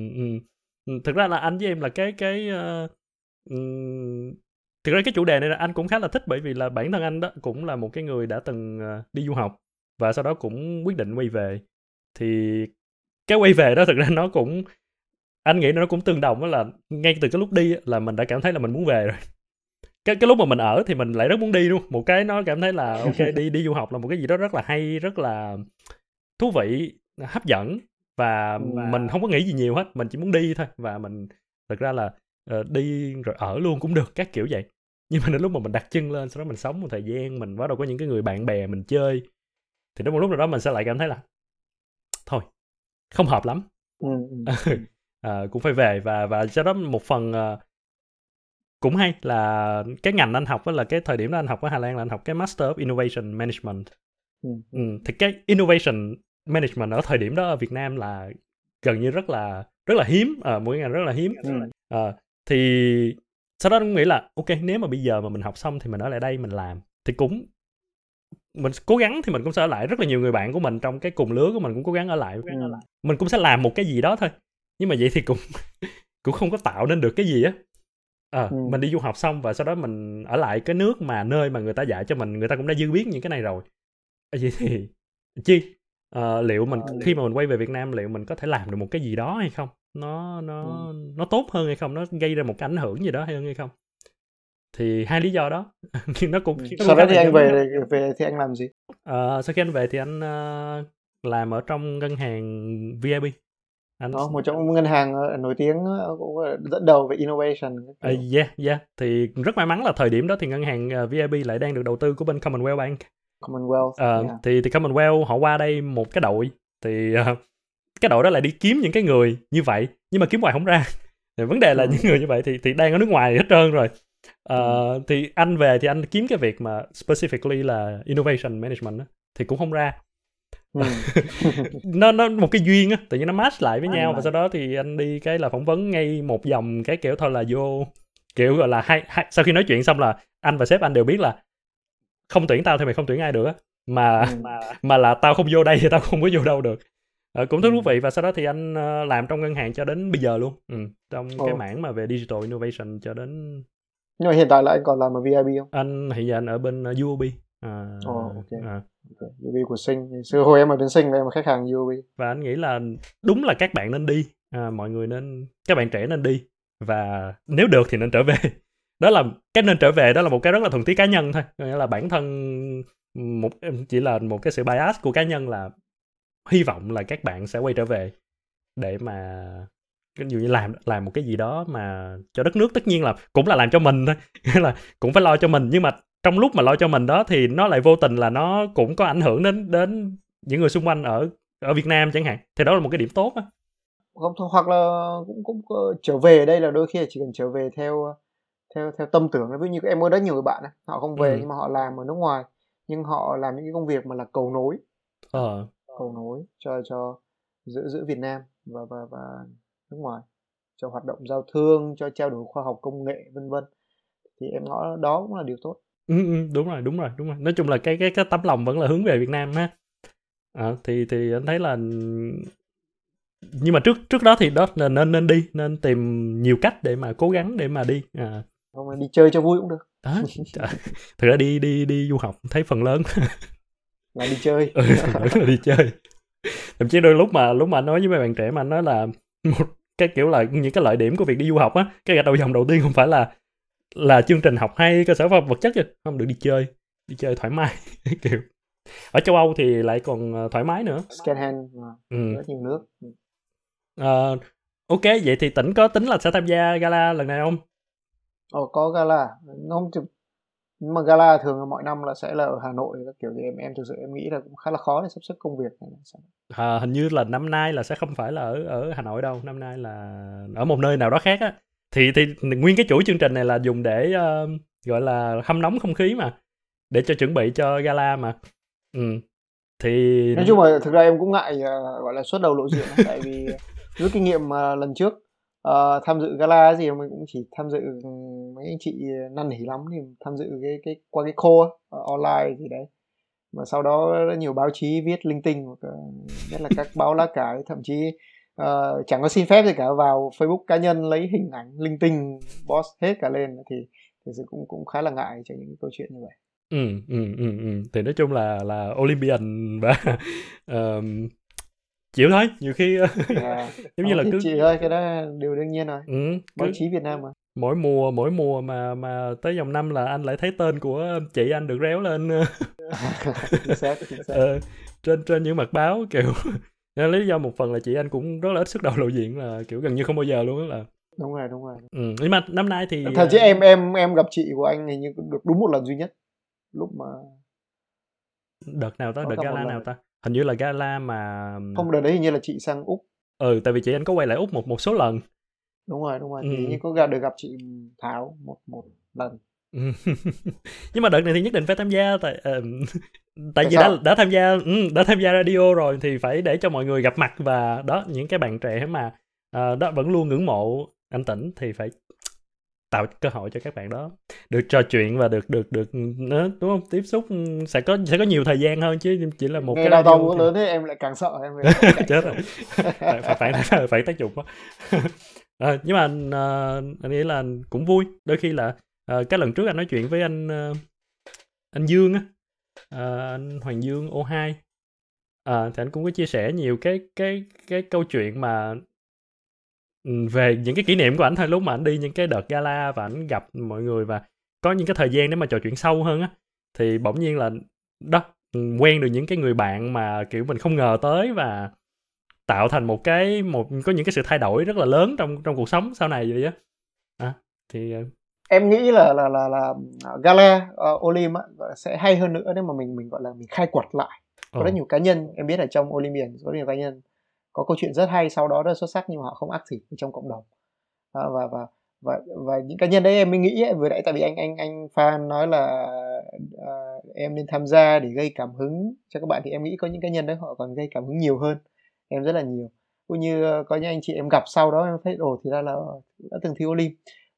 ừ. Thực ra là anh với em là cái cái uh, um, thực ra cái chủ đề này là anh cũng khá là thích bởi vì là bản thân anh đó cũng là một cái người đã từng uh, đi du học và sau đó cũng quyết định quay về. Thì cái quay về đó thực ra nó cũng anh nghĩ nó cũng tương đồng đó là ngay từ cái lúc đi là mình đã cảm thấy là mình muốn về rồi cái cái lúc mà mình ở thì mình lại rất muốn đi luôn. Một cái nó cảm thấy là ok đi đi du học là một cái gì đó rất là hay rất là thú vị hấp dẫn. Và, và mình không có nghĩ gì nhiều hết mình chỉ muốn đi thôi. Và mình thực ra là uh, đi rồi ở luôn cũng được các kiểu vậy. Nhưng mà đến lúc mà mình đặt chân lên sau đó mình sống một thời gian mình bắt đầu có những cái người bạn bè mình chơi thì đến một lúc nào đó mình sẽ lại cảm thấy là thôi không hợp lắm. Ừ, à, cũng phải về. Và và sau đó một phần uh, cũng hay là cái ngành anh học đó là cái thời điểm đó anh học ở Hà Lan là anh học cái Master of Innovation Management. Ừ. Ừ, thì cái innovation management ở thời điểm đó ở Việt Nam là gần như rất là rất là hiếm à, mỗi ngành rất là hiếm. À, thì sau đó cũng nghĩ là ok nếu mà bây giờ mà mình học xong thì mình ở lại đây mình làm thì cũng mình cố gắng thì mình cũng sẽ ở lại. Rất là nhiều người bạn của mình trong cái cùng lứa của mình cũng cố gắng ở lại. Ừ. mình cũng sẽ làm một cái gì đó thôi nhưng mà vậy thì cũng cũng không có tạo nên được cái gì á à, ừ. mình đi du học xong và sau đó mình ở lại cái nước mà nơi mà người ta dạy cho mình người ta cũng đã dư biết những cái này rồi. Vậy thì chi? Uh, liệu mình ờ, khi mà mình quay về Việt Nam liệu mình có thể làm được một cái gì đó hay không? Nó nó ừ. nó tốt hơn hay không? Nó gây ra một cái ảnh hưởng gì đó hay hơn hay không? Thì hai lý do đó. Nó cũng ừ. sau đó thì anh về về thì anh làm gì? Uh, sau khi anh về thì anh uh, làm ở trong ngân hàng VIP đó, một trong ngân hàng nổi tiếng cũng dẫn đầu về innovation uh, yeah yeah thì rất may mắn là thời điểm đó thì ngân hàng VIP lại đang được đầu tư của bên Commonwealth Bank Commonwealth uh, yeah. thì thì Commonwealth họ qua đây một cái đội thì uh, cái đội đó lại đi kiếm những cái người như vậy nhưng mà kiếm hoài không ra thì vấn đề là ừ. những người như vậy thì thì đang ở nước ngoài hết trơn rồi uh, thì anh về thì anh kiếm cái việc mà specifically là innovation management đó, thì cũng không ra. nó nó một cái duyên á tự nhiên nó match lại với nhau và sau đó thì anh đi cái là phỏng vấn ngay một dòng cái kiểu thôi là vô. Kiểu gọi là hai, hai sau khi nói chuyện xong là anh và sếp anh đều biết là không tuyển tao thì mày không tuyển ai được á. Mà ừ. mà mà là tao không vô đây thì tao không có vô đâu được. À, cũng rất thú ừ. vị và sau đó thì anh uh, làm trong ngân hàng cho đến bây giờ luôn. Ừ, trong Ồ. cái mảng mà về digital innovation cho đến nhưng mà hiện tại là anh còn làm ở VIP không? Anh hiện giờ anh ở bên uh, UOB à, Ồ, ok. à. okay. UOB của sinh. Xưa hồi em ở bên sinh là em là khách hàng UOB và anh nghĩ là đúng là các bạn nên đi. À, mọi người nên các bạn trẻ nên đi. Và nếu được thì nên trở về. Đó là cái nên trở về đó là một cái rất là thuần túy cá nhân thôi. Có nghĩa là bản thân một chỉ là một cái sự bias của cá nhân là hy vọng là các bạn sẽ quay trở về để mà ví dụ như làm làm một cái gì đó mà cho đất nước tất nhiên là cũng là làm cho mình thôi. Nghĩa là cũng phải lo cho mình. Nhưng mà trong lúc mà lo cho mình đó thì nó lại vô tình là nó cũng có ảnh hưởng đến đến những người xung quanh ở ở Việt Nam chẳng hạn. Thì đó là một cái điểm tốt á. Không thôi, hoặc là cũng cũng có- trở về đây là đôi khi là chỉ cần trở về theo theo theo tâm tưởng ví dụ như em có rất nhiều người bạn ấy, họ không về Ừ. nhưng mà họ làm ở nước ngoài nhưng họ làm những cái công việc mà là cầu nối. Ờ. Cầu nối cho cho giữa giữa Việt Nam và và và nước ngoài cho hoạt động giao thương cho trao đổi khoa học công nghệ vân vân. Thì em ngõ đó cũng là điều tốt ừ, ừ, đúng rồi đúng rồi đúng rồi. Nói chung là cái cái cái tấm lòng vẫn là hướng về Việt Nam ha. Ờ, thì thì anh thấy là nhưng mà trước trước đó thì đó là nên nên đi nên tìm nhiều cách để mà cố gắng để mà đi à, không đi chơi cho vui cũng được. Đó trời. thực ra đi đi đi du học thấy phần lớn. Là đi chơi. Ừ, là đi chơi. Thậm chí đôi lúc mà lúc mà anh nói với mấy bạn trẻ mà anh nói là một cái kiểu là những cái lợi điểm của việc đi du học á cái gạch đầu dòng đầu tiên không phải là là chương trình học hay cơ sở vật vật chất chứ không được đi chơi đi chơi thoải mái kiểu. Ở châu Âu thì lại còn ờ, thoải mái nữa. Scan hand mà ừ. rất nhiều nước. Ờ, ok vậy thì tỉnh có tính là sẽ tham gia gala lần này không? Ồ, có gala. Nó không chụp nhưng mà gala thường là mọi năm là sẽ là ở Hà Nội các kiểu thì em em thực sự em nghĩ là cũng khá là khó để sắp xếp công việc này. à, hình như là năm nay là sẽ không phải là ở ở Hà Nội đâu năm nay là ở một nơi nào đó khác á thì thì nguyên cái chuỗi chương trình này là dùng để ờ, gọi là hâm nóng không khí mà để cho chuẩn bị cho gala mà ừ. thì nói chung là thực ra em cũng ngại ờ, gọi là xuất đầu lộ diện tại vì rút kinh nghiệm mà lần trước ờ, tham dự gala gì mình cũng chỉ tham dự ừ, mấy anh chị năn nỉ lắm thì tham dự cái cái qua cái call ờ, online gì đấy mà sau đó nhiều báo chí viết linh tinh hoặc là nhất là các báo lá cải thậm chí ờ, chẳng có xin phép gì cả. Vào Facebook cá nhân lấy hình ảnh linh tinh boss hết cả lên thì thì sự cũng cũng khá là ngại cho những câu chuyện như vậy. Ừ, ừ, ừ, ừ. thì nói chung là là Olympian và ờm, chịu thôi. Nhiều khi à, giống như là cứ chị ơi cái đó điều đương nhiên rồi. Ừ, báo cứ chí Việt Nam mà. mỗi mùa mỗi mùa mà mà tới dòng năm là anh lại thấy tên của chị anh được réo lên. Chính xác chính xác. Ờ, trên trên những mặt báo kiểu Nên lý do một phần là chị anh cũng rất là ít sức đầu lộ diện là kiểu gần như không bao giờ luôn á là đúng rồi đúng rồi ừ. nhưng mà năm nay thì thật chứ ờ, em em em gặp chị của anh hình như được đúng một lần duy nhất lúc mà đợt nào ta đợt gala nào ta hình như là gala mà không đợt đấy hình như là chị sang úc ừ tại vì chị anh có quay lại úc một một số lần đúng rồi đúng rồi thì Ừ. hình như có gặp được gặp chị Thảo một một lần. nhưng mà đợt này thì nhất định phải tham gia tại ờ, tại vì đã sao? đã tham gia ừ, đã tham gia radio rồi thì phải để cho mọi người gặp mặt và đó những cái bạn trẻ mà ờ, đó vẫn luôn ngưỡng mộ anh tỉnh thì phải tạo cơ hội cho các bạn đó. Được trò chuyện và được được được nữa đúng không? Tiếp xúc ừ, sẽ có sẽ có nhiều thời gian hơn chứ chỉ là một nghe cái radio tòng thì- lớn thế em lại càng sợ em chết rồi. Phải phải phải, phải, tác dụng quá. Ờ, nhưng mà ờ, anh nghĩ là cũng vui. Đôi khi là à, cái lần trước anh nói chuyện với anh ờ, anh Dương á. À, anh Hoàng Dương O2 à, thì anh cũng có chia sẻ nhiều cái cái cái câu chuyện mà ừ, về những cái kỷ niệm của ảnh thôi. Lúc mà anh đi những cái đợt gala và ảnh gặp mọi người và có những cái thời gian để mà trò chuyện sâu hơn á thì bỗng nhiên là đó ừ, quen được những cái người bạn mà kiểu mình không ngờ tới và tạo thành một cái một có những cái sự thay đổi rất là lớn trong trong cuộc sống sau này vậy á. À, thì em nghĩ là là là là gala uh, Olim á, sẽ hay hơn nữa nếu mà mình mình gọi là mình khai quật lại. Có ồ, rất nhiều cá nhân em biết ở trong Olympian có rất nhiều cá nhân có câu chuyện rất hay sau đó rất xuất sắc nhưng mà họ không active ở trong cộng đồng. À, và và và và những cá nhân đấy em mới nghĩ ấy, vừa nãy tại vì anh anh anh Phan nói là à, em nên tham gia để gây cảm hứng cho các bạn thì em nghĩ có những cá nhân đấy họ còn gây cảm hứng nhiều hơn em rất là nhiều. Cũng như ờ, có những anh chị em gặp sau đó em thấy ồ thì ra là đã từng thi Olim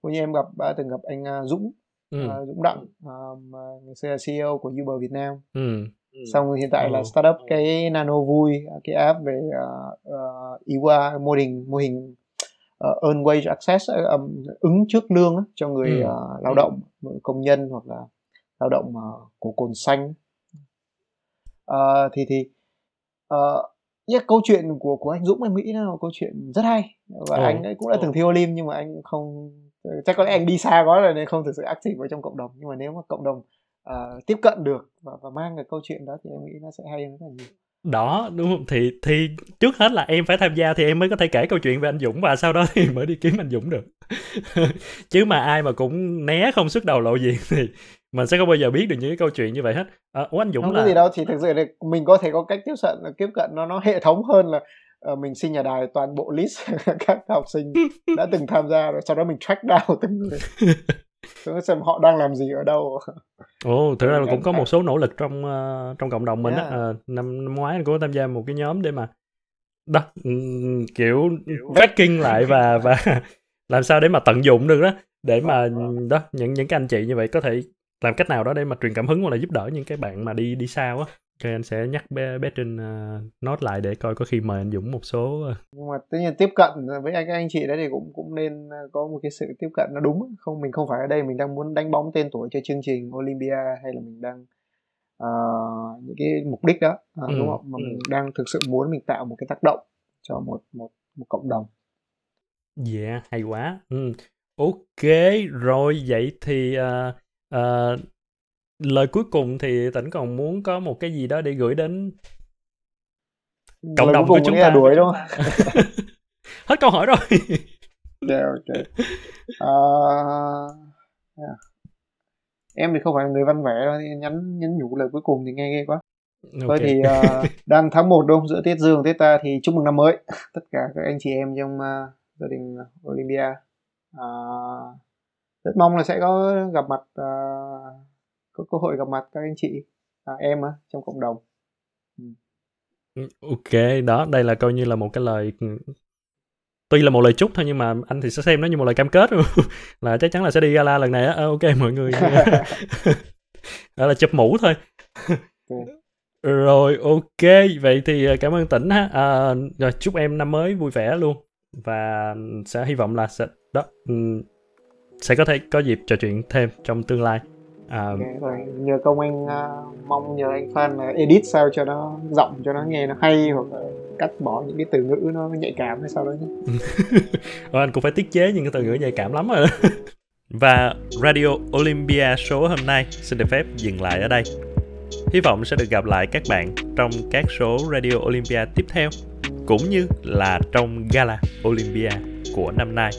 cũng như em gặp đã từng gặp anh à, Dũng ừ, à, Dũng Đặng à, xưa là CEO của Uber Việt Nam. Ừ, xong rồi hiện tại là Ồ. startup cái nano vui cái app về uh, uh, IWA mô hình mô hình uh, earn wage access uh, um, ứng trước lương cho người Ừ. uh, lao động công nhân hoặc là lao động uh, của cồn xanh. Uh, thì thì uh, yeah, câu chuyện của của anh Dũng ở Mỹ nó là một câu chuyện rất hay. Và oh. anh ấy cũng đã từng thi Olim nhưng mà anh không chắc có lẽ anh đi xa quá rồi nên không thực sự active vào trong cộng đồng. Nhưng mà nếu mà cộng đồng uh, tiếp cận được và, và mang cái câu chuyện đó thì em nghĩ nó sẽ hay hơn rất là nhiều. Đó đúng không? Thì thì trước hết là em phải tham gia thì em mới có thể kể câu chuyện về anh Dũng và sau đó thì mới đi kiếm anh Dũng được. Chứ mà ai mà cũng né không xuất đầu lộ diện thì mình sẽ không bao giờ biết được những cái câu chuyện như vậy hết. À, ủa anh Dũng không là có gì đâu thì thực sự là mình có thể có cách tiếp cận tiếp cận nó nó hệ thống hơn là mình xin nhà đài toàn bộ list các học sinh đã từng tham gia rồi sau đó mình track down từng người. Xem họ đang làm gì ở đâu. Ồ thực ra là cũng có một số nỗ lực trong uh, trong cộng đồng mình yeah. á uh, năm, năm ngoái cũng tham gia một cái nhóm để mà đó kiểu tracking lại và và làm sao để mà tận dụng được đó. Để mà đó những những cái anh chị như vậy có thể làm cách nào đó để mà truyền cảm hứng hoặc là giúp đỡ những cái bạn mà đi đi sao á cho anh sẽ nhắc bé bé Trinh uh, nốt lại để coi có khi mời anh Dũng một số uh... nhưng mà tất nhiên tiếp cận với anh các anh chị đấy thì cũng cũng nên có một cái sự tiếp cận nó đúng không mình không phải ở đây mình đang muốn đánh bóng tên tuổi cho chương trình Olympia hay là mình đang uh, những cái mục đích đó uh, ừ. đúng không mà ừ. mình đang thực sự muốn mình tạo một cái tác động cho một một một cộng đồng dạ yeah, hay quá ừ. ok rồi vậy thì uh, uh, lời cuối cùng thì tỉnh còn muốn có một cái gì đó để gửi đến cộng lời đồng của chúng ta. đuổi đúng không? Hết câu hỏi rồi. Yeah, ok. Uh, yeah. em thì không phải là người văn vẻ đâu nhắn nhắn nhủ lời cuối cùng thì nghe ghê quá. Okay. Thôi thì uh, đang tháng 1 đúng giữa Tết Dương Tết ta thì chúc mừng năm mới. Tất cả các anh chị em trong uh, gia đình Olympia. Uh, rất mong là sẽ có gặp mặt uh, có cơ hội gặp mặt các anh chị à, em á trong cộng đồng. Ừ. Ừ, ok đó đây là coi như là một cái lời ừ, tuy là một lời chúc thôi nhưng mà anh thì sẽ xem nó như một lời cam kết. Là chắc chắn là sẽ đi gala lần này á. À, ok mọi người. Đó là chụp mũ thôi. Rồi ok vậy thì à, cảm ơn tỉnh ha. À, rồi chúc em năm mới vui vẻ luôn. Và sẽ hy vọng là sẽ đó sẽ có thể có dịp trò chuyện thêm trong tương lai à, okay, rồi nhờ công anh uh, mong nhờ anh Phan là edit sao cho nó giọng cho nó nghe nó hay hoặc là cắt bỏ những cái từ ngữ nó nhạy cảm hay sao đó nhé. Ờ, anh cũng phải tiết chế những cái từ ngữ nhạy cảm lắm rồi và Radio Olympia số hôm nay xin được phép dừng lại ở đây. Hy vọng sẽ được gặp lại các bạn trong các số Radio Olympia tiếp theo cũng như là trong gala Olympia của năm nay